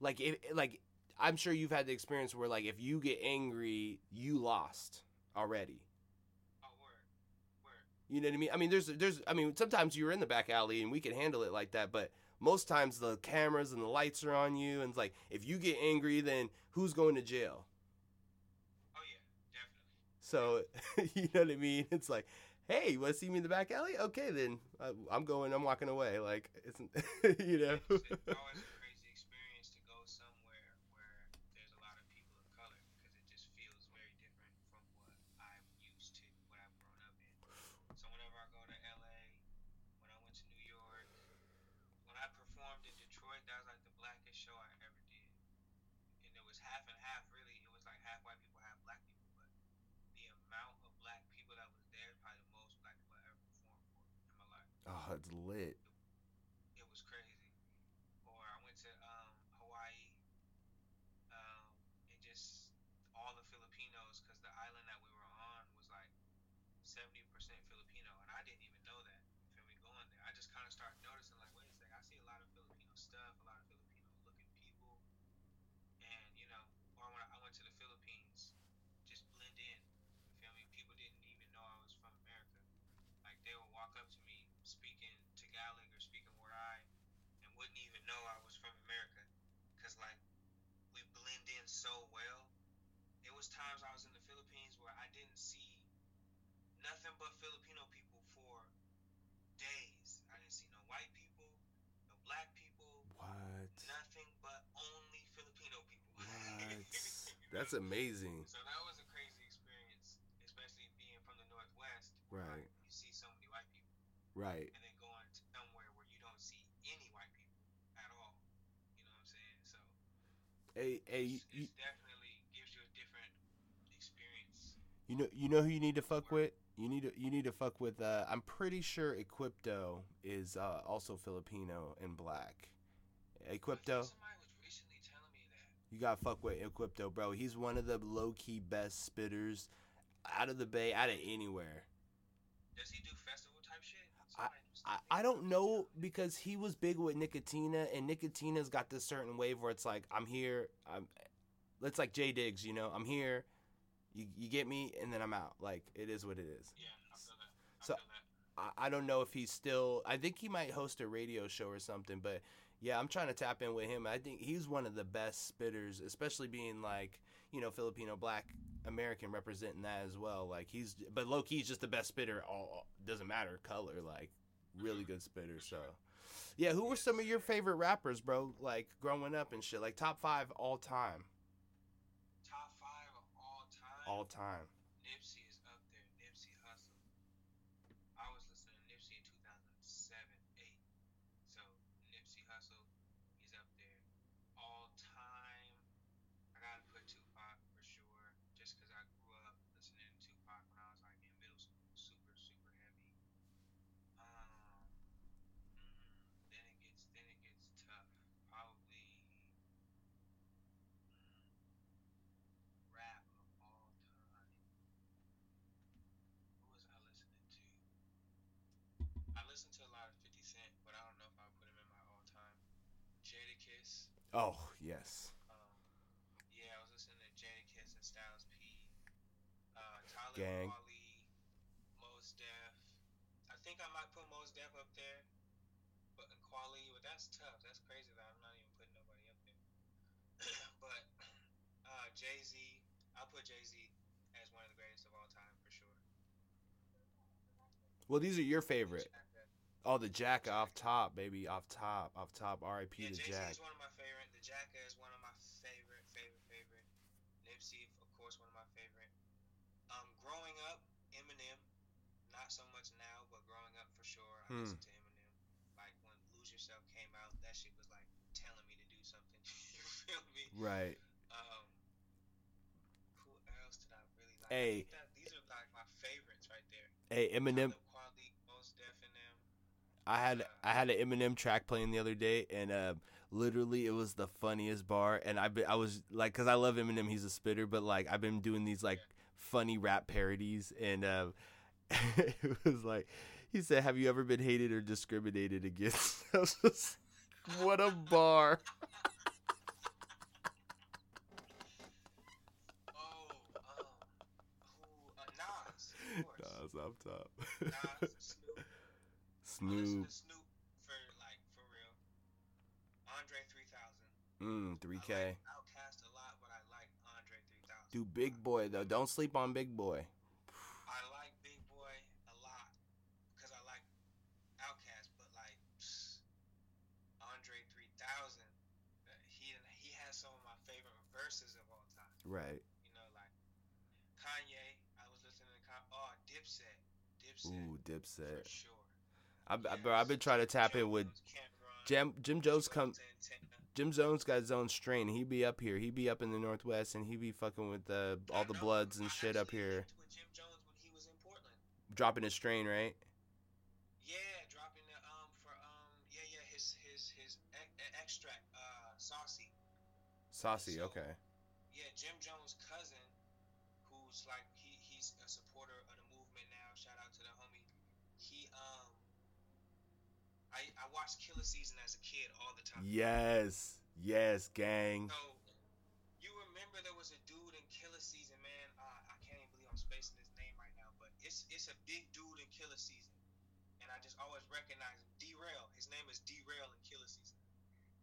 like if like I'm sure you've had the experience where like if you get angry, you lost already. Oh, word, word. You know what I mean? I mean, there's, there's, I mean, sometimes you're in the back alley and we can handle it like that, but most times the cameras and the lights are on you, and it's like if you get angry, then who's going to jail? Oh yeah, definitely. So, you know what I mean? It's like, hey, you want to see me in the back alley? Okay, then uh, I'm going. I'm walking away. Like, it's, you know. It's, it's always a crazy experience to go somewhere where there's a lot of people of color because it just feels very different from what I'm used to, what I've grown up in. So whenever I go to LA, when I went to New York, when I performed in Detroit, that was like the blackest show I ever did. And it was half and half, really. It was like half white people, half black people. But the amount of black people that was there, is probably the most black people I ever performed for in my it's lit. it was crazy. Or I went to um, Hawaii, um, and just all the Filipinos, because the island that we were on was like 70% Filipino, and I didn't even know that. Feel me? Going there, I just kind of started noticing, like, wait a second, I see a lot of Filipino stuff, a lot of Filipino so well. It was times I was in the Philippines where I didn't see nothing but Filipino people for days. I didn't see no white people, no black people. What? Nothing but only Filipino people. What? That's amazing. So that was a crazy experience, especially being from the Northwest. Right. You see so many white people. Right. And then going to somewhere where you don't see any white people at all. You know what I'm saying? So. Hey, hey, you, you know, you know who you need to fuck with. You need to, you need to fuck with. Uh, I'm pretty sure Equipto is uh, also Filipino and black. Equipto, Somebody was recently telling me that. you gotta fuck with Equipto, bro. He's one of the low key best spitters out of the bay, out of anywhere. Does he do festival type shit? I- I, I don't know because he was big with Nicotina, and Nicotina's got this certain wave where it's like, I'm here, I'm, it's like J Diggs, you know, I'm here, you, you get me, and then I'm out. Like, it is what it is. Yeah, I feel that. I So- feel that. I, I don't know if he's still, I think he might host a radio show or something, but yeah, I'm trying to tap in with him. I think he's one of the best spitters, especially being like, you know, Filipino black American representing that as well. Like, he's, but low key, he's just the best spitter. All doesn't matter color, like, really mm-hmm. good spitter. So, yeah, who were some of your favorite rappers, bro? Like growing up and shit, like top five all time, Top five of all time. all time. Nipsey is up there. Nipsey Hussle. I was listening to Nipsey in 2007, 8. So Nipsey Hussle, he's up there. All time. I gotta put Tupac for sure, just because I grew up listening to Tupac when I was like in middle school, super super heavy. Um, mm, then it gets then it gets tough. Probably. mm, rap of all time. Who was I listening to? I listened to a lot of 50 Cent, but I don't know if I would put him in my all time. Jadakiss. Oh yes, Um, yeah, I was listening to Jadakiss and Styles P. Uh, Tyler Gang. Kweli, Mos Def. I think I might put Mos Def up there, but Kweli, but that's tough. That's crazy that I'm not even putting nobody up there. but uh, Jay Z, I'll put Jay Z as one of the greatest of all time for sure. well these are your favorite. Oh, the Jack off top, baby, off top, off top. R.I.P. Yeah, to Jay Z Jack. is one of my favorite. Jacka is one of my favorite, favorite, favorite. Nipsey, of course, one of my favorite. Um, growing up, Eminem, not so much now, but growing up for sure, I Hmm. listened to Eminem. Like when Lose Yourself came out, that shit was like telling me to do something. you feel me? Right. Um, who else did I really like? Hey. That, these are like my favorites right there. Hey, Eminem. Talib Kweli, Mos Def, them. I had I had an Eminem track playing the other day, and uh, literally it was the funniest bar. And I I was like, cause I love Eminem, he's a spitter, but like I've been doing these like funny rap parodies, and uh, it was like he said, "Have you ever been hated or discriminated against?" I was just, what a bar! Oh, um, who? Uh, Nas, of course. Nas off top. Nas, Snoop. Snoop, Snoop for like for real. Andre 3000. Mm, 3K. like Outkast a lot, but I like Andre 3000. Do Big Boi though. Don't sleep on Big Boi. I like Big Boi a lot because I like Outkast, but like psst, Andre 3000, uh, he he has some of my favorite verses of all time. Right. You know, like Kanye. I was listening to Kanye. Oh, Dipset. Dipset. Ooh, For Dipset. sure. I, I, bro, I've been trying to tap in with Jim. Jim Jones come. Jim Jones got his own strain. He'd be up here. He'd be up in the Northwest, and he'd be fucking with the all the Bloods and shit up here, With Jim Jones when he was in Portland. dropping his strain, right? Yeah, dropping the um for um yeah yeah his his his e- extract uh saucy. Saucy, So- okay. Yeah, Jim Jones' cousin, who's like he he's a supporter of the movement now. Shout out to the homie. He um. I, I watched Killa Season as a kid all the time. Yes, yes, gang. So, you remember there was a dude in Killa Season, man. Uh, I can't even believe I'm spacing his name right now, but it's it's a big dude in Killa Season, and I just always recognize him. Derail. His name is Derail in Killa Season.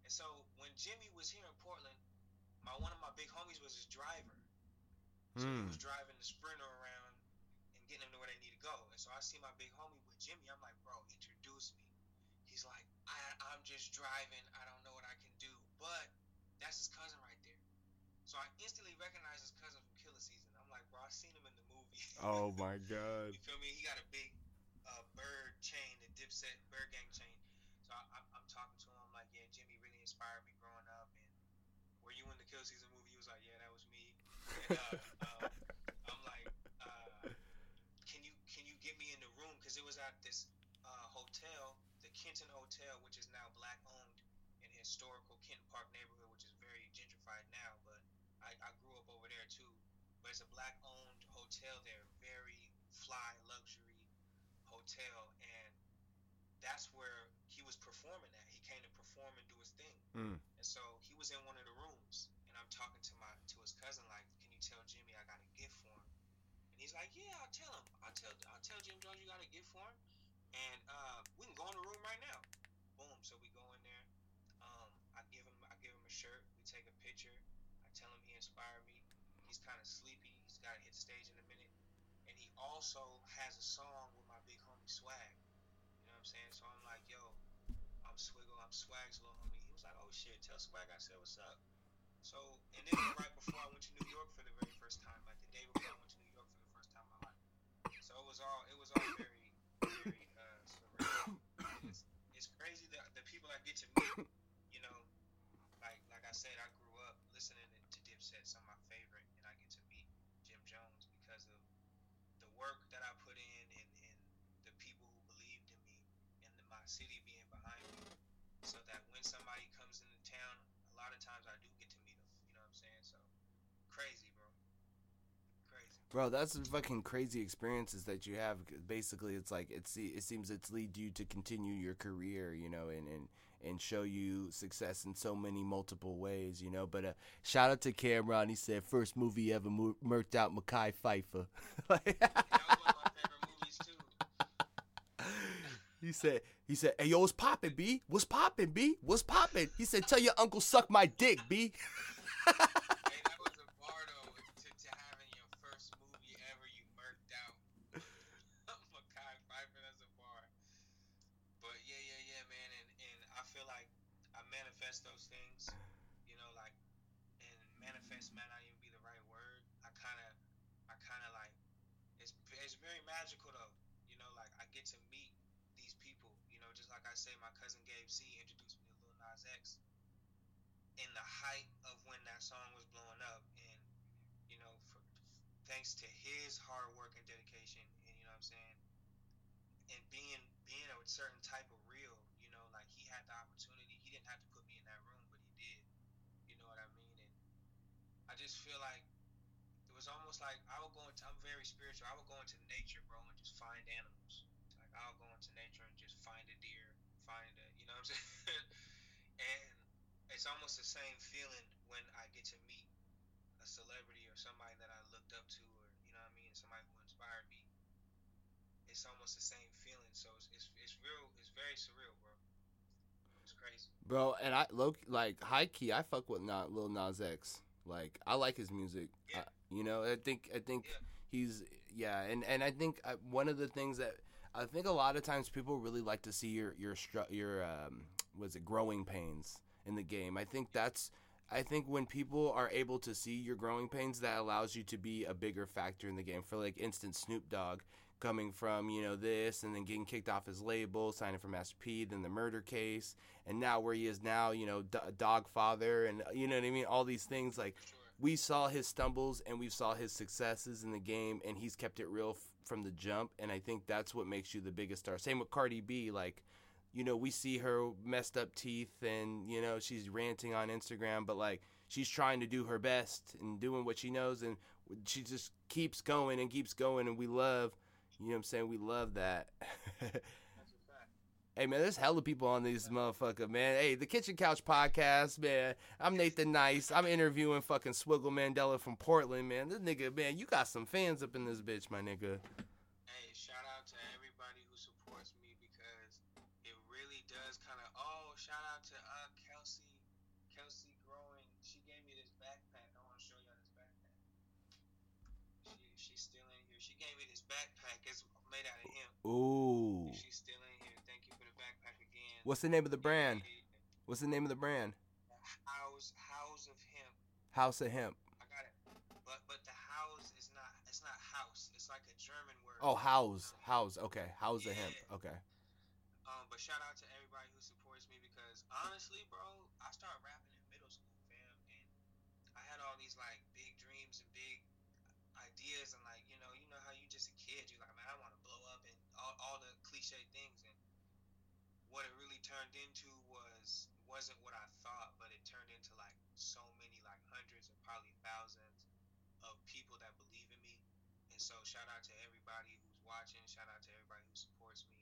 And so when Jimmy was here in Portland, my one of my big homies was his driver. So he Hmm. was driving the Sprinter around and getting them to where they need to go. And so I see my big homie with Jimmy. I'm like, bro, introduce me. He's like, I, I'm just driving. I don't know what I can do. But that's his cousin right there. So I instantly recognize his cousin from Killa Season. I'm like, bro, I seen him in the movie. Oh my god. You feel me? He got a big uh, bird chain, the Dipset bird gang chain. So I, I'm, I'm talking to him. I'm like, yeah, Jimmy really inspired me growing up. And were you in the Kill Season movie? He was like, yeah, that was me. And, uh, um, I'm like, uh, can you can you get me in the room? Because it was at this uh, hotel, Kenton Hotel, which is now black owned in historical Kenton Park neighborhood, which is very gentrified now. But I, I grew up over there too. But it's a black owned hotel there, very fly luxury hotel, and that's where he was performing at. He came to perform and do his thing. Mm. And so he was in one of the rooms, and I'm talking to my to his cousin like, "Can you tell Jimmy I got a gift for him?" And he's like, "Yeah, I'll tell him. I'll tell I'll tell Jim Jones you got a gift for him, and uh, we can go in the room right now." Boom. So we go in there. Um, I give him I give him a shirt. We take a picture. I tell him he inspired me. He's kind of sleepy. He's got to hit stage in a minute, and he also has a song with my big homie Swag. You know what I'm saying? So I'm like, "Yo, I'm Swiggle. I'm Swag's little homie." He was like, "Oh shit, tell Swag I said what's up." So, and then right before I went to New York for the very first time, like the day before I went to New York for the first time in my life. So it was all it was all very uh, surreal. It's, it's crazy that the people I get to meet, you know, like like I said, I grew up listening some of my favorite, and I get to meet Jim Jones because of the work that I put in and, and the people who believed in me and the, my city being behind me. So that when somebody comes into town, a lot of times I do get to meet them. You know what I'm saying? So crazy, bro. Crazy. Bro, that's fucking crazy experiences that you have. Basically, it's like it's it seems it's lead you to continue your career, you know, and and and show you success in so many multiple ways, you know. But uh, shout out to Cam'ron. He said first movie ever mur- murked out Mekhi Phifer. Like- he said he said, "Hey yo, what's poppin', B? What's poppin', B? What's poppin'?" He said, "Tell your uncle suck my dick, B." Hey, that was a bar though to, to having your first movie ever you murked out. Mekhi Phifer, that's a bar. But yeah, yeah, yeah, man, and, and I feel like I manifest those things, you know, like, and manifest might not even be the right word. I kind of, I kind of like, it's it's very magical though, you know, like I get to meet these people, you know, just like I say, my cousin Gabe C introduced me to Lil Nas X in the height of when that song was blowing up. And you know for, thanks to his hard work and dedication and you know what i'm saying and being being a certain type of real you know like he had the opportunity. He didn't have to put me in that room but he did. You know what i mean? And i just feel like it was almost like i would go into i'm very spiritual. I would go into nature bro and just find animals. Like i'll go into nature and just find a find a you know what i'm saying and it's almost the same feeling when I get to meet a celebrity or somebody that I looked up to, or you know what I mean, somebody who inspired me. It's almost the same feeling, so it's it's, it's real. It's very surreal, bro. It's crazy. Bro, and I low like high key, I fuck with not Lil Nas X. Like I like his music. Yeah. I, you know, I think I think Yeah. he's yeah, and and I think uh, one of the things that I think a lot of times people really like to see your your your um was it growing pains in the game. I think that's I think when people are able to see your growing pains, that allows you to be a bigger factor in the game. For like instance, Snoop Dogg coming from you know this and then getting kicked off his label, signing for Master P, then the murder case, and now where he is now, you know, D- Dog Father, and you know what I mean. All these things like Sure. we saw his stumbles and we saw his successes in the game, and he's kept it real f- from the jump. And I think that's what makes you the biggest star. Same with Cardi B, like. You know, we see her messed up teeth and, you know, she's ranting on Instagram, but like she's trying to do her best and doing what she knows and she just keeps going and keeps going and we love you know what I'm saying? We love that. That's a fact. hey man, there's hella people on these motherfucker, man. Hey, the Kitchen Couch podcast, man. I'm Nathan Nice. I'm interviewing fucking Swiggle Mandela from Portland, man. This nigga, man, you got some fans up in this bitch, my nigga. Hey, shout out to everybody who supports me because it really does kind of. Oh, shout out to uh Kelsey, Kelsey growing. She gave me this backpack. I want to show y'all this backpack. She she's still in here. She gave me this backpack. It's made out of hemp. Ooh. She's What's the name of the brand? What's the name of the brand? House House of Hemp. House of Hemp. I got it. But but the house is not it's not house. It's like a German word. Oh, house. House. Okay. House yeah. of Hemp. Okay. Um, but shout out to everybody who supports me because honestly, bro, turned into was wasn't what I thought, but it turned into like so many like hundreds and probably thousands of people that believe in me, and so shout out to everybody who's watching, shout out to everybody who supports me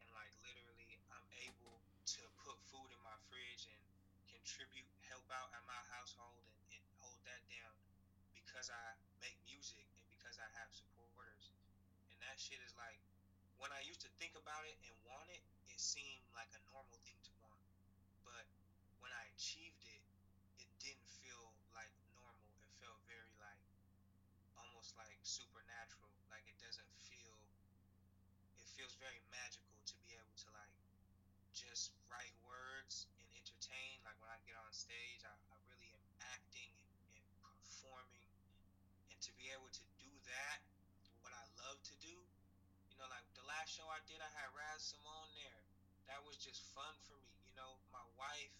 and like literally I'm able to put food in my fridge and contribute, help out at my household and, and hold that down because I make music and because I have supporters. And that shit is like when I used to think about it and want it, it seemed like a normal thing to want. But when I achieved it, it didn't feel like normal. It felt very like almost like supernatural. Like it doesn't feel it feels very magical to be able to like just write words and entertain. Like when I get on stage, I, I really am acting and, and performing, and to be able to do that, what I love to do. You know, like the last show I did, I had Raz Simone there. That was just fun for me. You know, my wife,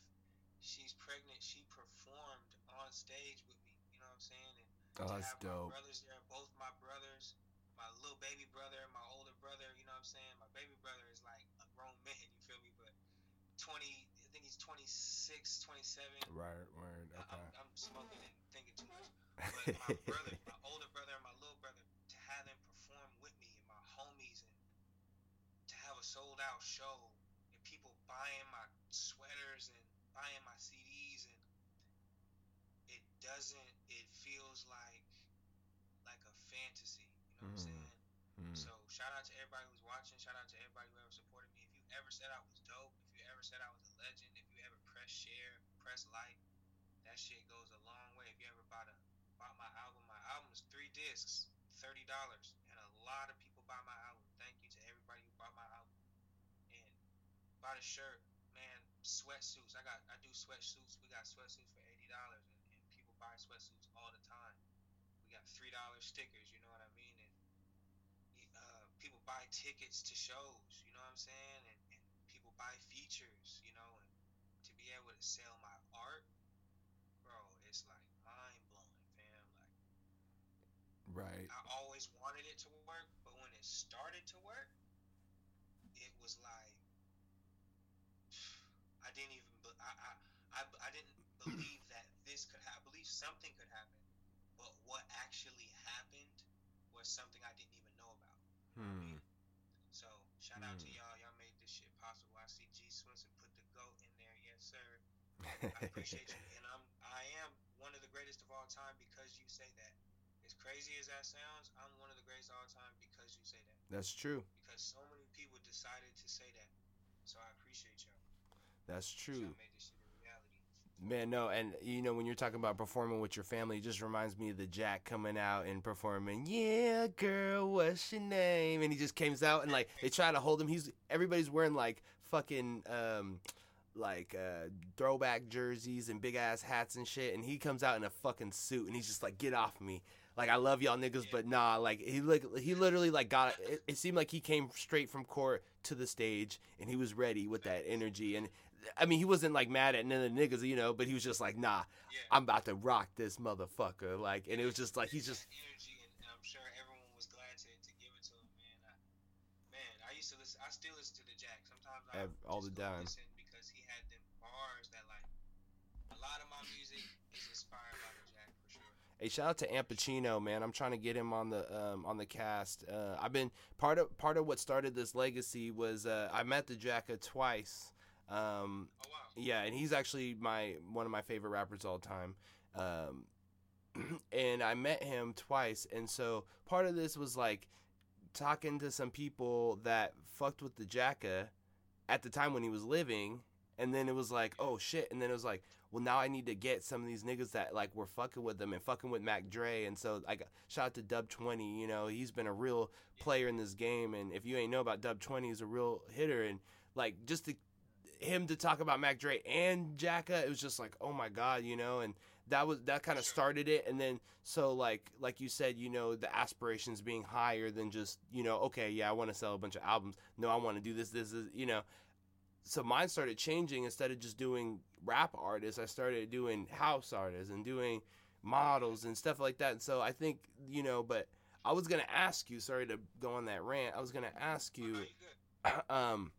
she's pregnant. She performed on stage with me. You know what I'm saying? And Oh, to that's have dope. My brothers there, both my brothers, my little baby brother, my older brother. You know what I'm saying? My baby brother is like a grown man. You feel me? But 20, I think he's 26, 27. Right. I- Okay. I'm, I'm smoking and thinking too much. But my brother, my older brother, and my little brother, to have them perform with me and my homies, and to have a sold out show, and people buying my sweaters and buying my CDs, and it doesn't. It feels like like a fantasy. You know what I'm Mhm. saying? Mm. So shout out to everybody who's watching. Shout out to everybody who ever supported me. If you ever said I was dope, if you ever said I was a legend, if you ever press share, press like, that shit goes a long way. If you ever bought a bought my album, my album is three discs, thirty dollars, and a lot of people buy my album. Thank you to everybody who bought my album and bought a shirt. Man, sweatsuits. I got I do sweatsuits. We got sweatsuits for eighty dollars, and, and people buy sweatsuits all the time. We got three dollar stickers. You know what I mean? Buy tickets to shows, you know what I'm saying? And, and people buy features, you know, and to be able to sell my art, bro, it's like mind blowing, fam. Like Right. I always wanted it to work, but when it started to work, it was like I didn't even I I I, I didn't believe that this could happen. I believe something could happen, but what actually happened was something I didn't even. Hmm. So shout out to Mm. y'all. Y'all made this shit possible. I see G Swinson put the goat in there. Yes, sir. I appreciate you, and I'm I am one of the greatest of all time because you say that. As crazy as that sounds, I'm one of the greatest of all time because you say that. That's true. Because so many people decided to say that. So I appreciate y'all. That's true. Y'all made this shit a reality. Man, no, and you know when you're talking about performing with your family, it just reminds me of the Jack coming out and performing. Yeah, girl, what's your name? And he just comes out and like they try to hold him. He's everybody's wearing like fucking um like uh throwback jerseys and big ass hats and shit, and he comes out in a fucking suit and he's just like, get off me. Like I love y'all niggas, but nah. Like he like he literally like got it. It seemed like he came straight from court to the stage and he was ready with that energy. And I mean, he wasn't like mad at none of the niggas, you know, but he was just like, nah, Yeah. I'm about to rock this motherfucker. Like, and it was just like he's just That energy, and I'm sure everyone was glad to, to give it to him, man. I, man, I used to listen. I still listen to the Jack. Sometimes I all the time. listen because he had them bars that like a lot of my music is inspired by the Jack for sure. Hey, shout out to Ampichino, man. I'm trying to get him on the um, on the cast. Uh, I've been part of part of what started this legacy was uh, I met the Jacka twice. Um, Oh wow. yeah, and he's actually my one of my favorite rappers all time. Um, and I met him twice, and so part of this was like talking to some people that fucked with the Jacka at the time when he was living, and then it was like, oh shit, and then it was like, well, now I need to get some of these niggas that like were fucking with them and fucking with Mac Dre, and so like, shout out to Dub Twenty. You know, he's been a real player in this game, and if you ain't know about Dub Twenty, he's a real hitter, and like just to him to talk about Mac Dre and Jacka, it was just like, oh my god, you know, and that was that kind of started it. And then so like like you said you know the aspirations being higher than just you know okay yeah i want to sell a bunch of albums. No i want to do this this is you know so mine started changing instead of just doing rap artists. I started doing house artists and doing models and stuff like that. And so i think you know but i was gonna ask you sorry to go on that rant i was gonna ask you No, you good. um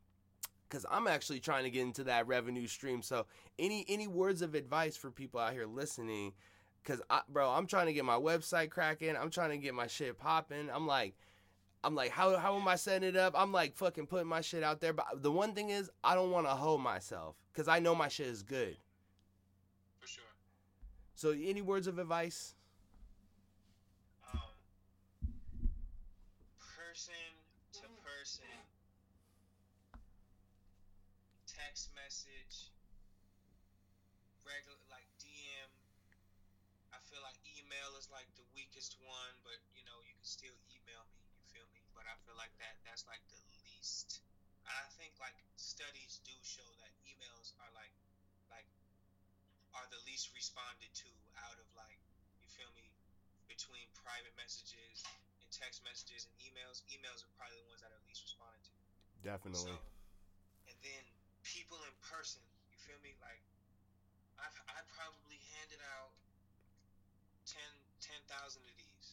because i'm actually trying to get into that revenue stream. So any any words of advice for people out here listening? Because I, bro i'm trying to get my website cracking. I'm trying to get my shit popping. I'm like i'm like how, how am i setting it up i'm like fucking putting my shit out there but the one thing is i don't want to hold myself because i know my shit is good For sure. so any words of advice Um, person to person, text message, regular like DM. I feel like email is like the weakest one, but you know you can still email me. You feel me? But I feel like that that's like the least. And I think like studies do show that emails are like like are the least responded to out of like you feel me between private messages and text messages and emails. Emails are probably the ones that are least responded to. definitely So, and then people in person, you feel me? Like, I've I probably handed out 10 10,000 of these.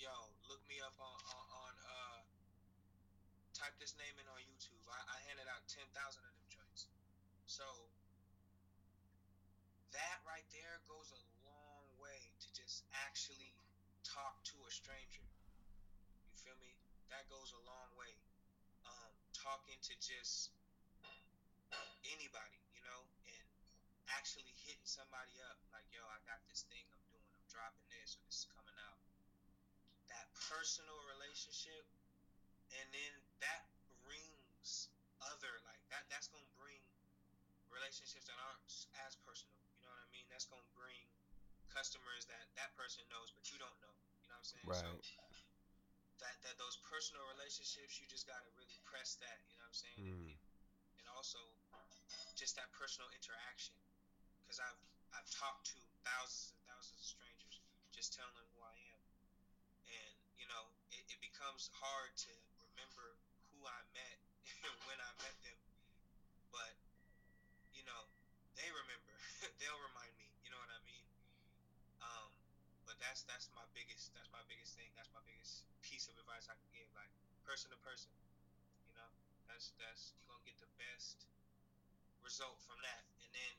Yo, look me up on on, on uh, type this name in on YouTube. I, I handed out 10,000 of them joints. So that right there goes a long way to just actually talk to a stranger. You feel me? That goes a long way um, talking to just anybody, you know, and actually hitting somebody up like, yo, I got this thing I'm doing, I'm dropping this, or this is coming out. That personal relationship, and then that brings other, like, that that's going to bring relationships that aren't as personal, you know what I mean? That's going to bring customers that that person knows, but you don't know, you know what I'm saying? So, Right. that that those personal relationships you just gotta really press that you know what i'm saying Mm. and, and also just that personal interaction because i've i've talked to thousands and thousands of strangers just telling them who i am and you know it, it becomes hard to remember i met when i met them. But you know they remember. They'll remind me you know what i mean? Um but that's that's my biggest that's my biggest thing. That's my biggest piece of advice I can give like person to person you know? That's that's you're gonna get the best result from that. And then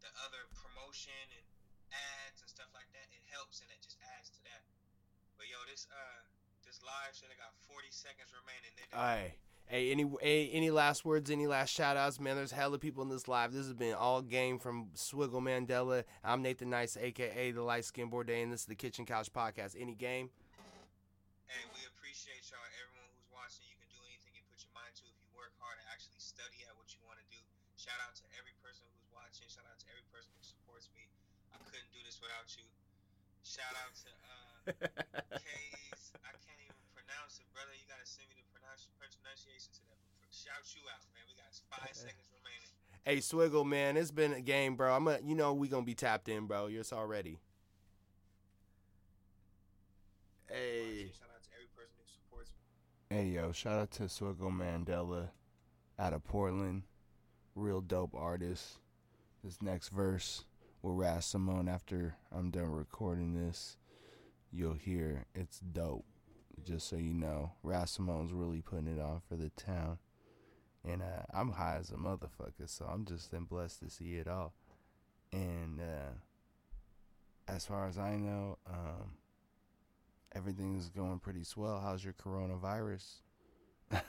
the other promotion and ads and stuff like that it helps and it just adds to that. But yo this uh this live shit I got 40 seconds remaining done- Aye. Hey, any hey, any last words, any last shout outs, man? There's hella people in this live. This has been all game from Swiggle Mandela. I'm Nathan Nice, aka the Light Skin Bourdain, this is the Kitchen Couch Podcast. Any game? Hey, we appreciate y'all. Everyone who's watching, you can do anything you put your mind to if you work hard and actually study at what you want to do. Shout out to every person who's watching. Shout out to every person who supports me. I couldn't do this without you. Shout out to uh. I can't even pronounce it, brother. You gotta send me the pronunciation to that. Shout you out, man. We got five seconds remaining. Hey, Swiggle, man, it's been a game, bro. I'm a, you know, we gonna be tapped in, bro. You're already. Hey. Shout out to every person who supports me. Hey yo, shout out to Swiggle Mandela out of Portland. Real dope artist. This next verse will Raz Simone after I'm done recording this, you'll hear it's dope. Just so you know. Raz Simone's really putting it on for the town. And uh, I'm high as a motherfucker, so I'm just then blessed to see it all. And uh, as far as I know, um, everything's going pretty swell. How's your coronavirus?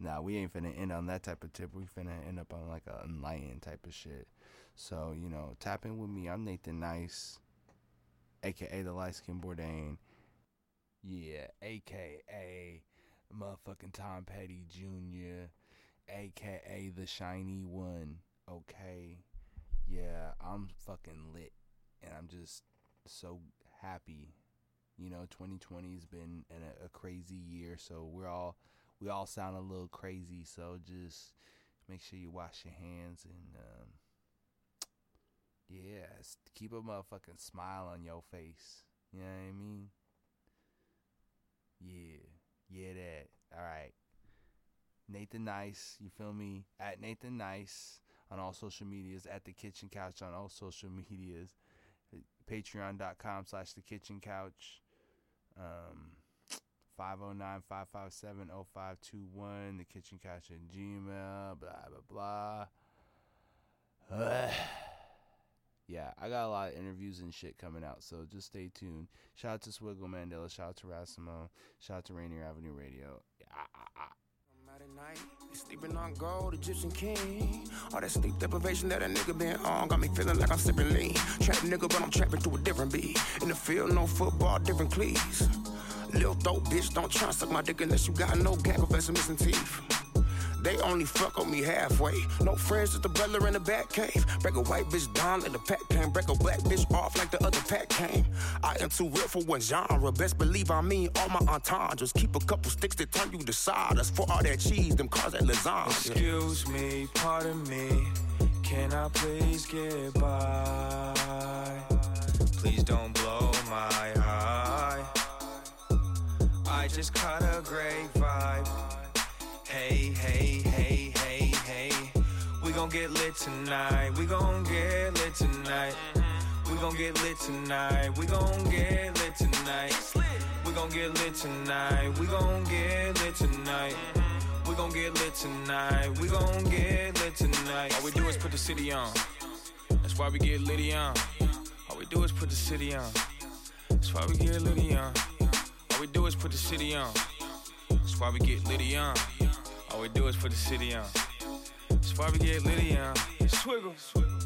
nah, we ain't finna end on that type of tip. We finna end up on like a enlightened type of shit. So, you know, tap in with me. I'm Nathan Nice, aka the light skin Bourdain. Yeah, aka motherfucking Tom Petty Jr., aka the shiny one. Okay. Yeah, I'm fucking lit. And I'm just so happy you know 2020 has been a, a crazy year so we're all we all sound a little crazy so just make sure you wash your hands and um, Yeah, keep a motherfucking smile on your face. You know what I mean? Yeah, yeah, that. All right. Nathan Nice, you feel me? At Nathan Nice on all social medias, at the Kitchen Couch on all social medias, patreon.com slash the Kitchen Couch, um, 509 557 0521, the Kitchen Couch at Gmail, blah, blah, blah. yeah, I got a lot of interviews and shit coming out, so just stay tuned. Shout out to Swiggle Mandela, shout out to Raz Simone, shout out to Rainier Avenue Radio. Ah, ah, ah. Night, sleeping on gold, Egyptian king. All that sleep deprivation that a nigga been on got me feeling like I'm sipping lean. Trap nigga, but I'm trapping to a different beat. In the field, no football, different cleats. Little dope bitch, don't try to suck my dick unless you got no gag or missing teeth. They only fuck on me halfway. No friends, just the brother in the back cave. Break a white bitch down like the pack came. Break a black bitch off like the other pack came. I am too real for one genre. Best believe I mean all my entendres. Keep a couple sticks that turn you to sawdust. For all that cheese, them cars that lasagna. Excuse me, pardon me. Can I please get by? Please don't blow my eye. I just caught a great vibe. Hey, hey, hey, hey. We gon' get lit tonight. We gon' get lit tonight. We gon' get lit tonight. We gon' get lit tonight. We gon' get lit tonight. We gon' get lit tonight. We gon' get lit tonight. We gon' get lit tonight. All we do is put the city on. That's why we get litty on. All we do is put the city on. That's why we get litty on. All we do is put the city on. That's why we get litty on. All we do is put the city on. Why we get litty on. Swiggle.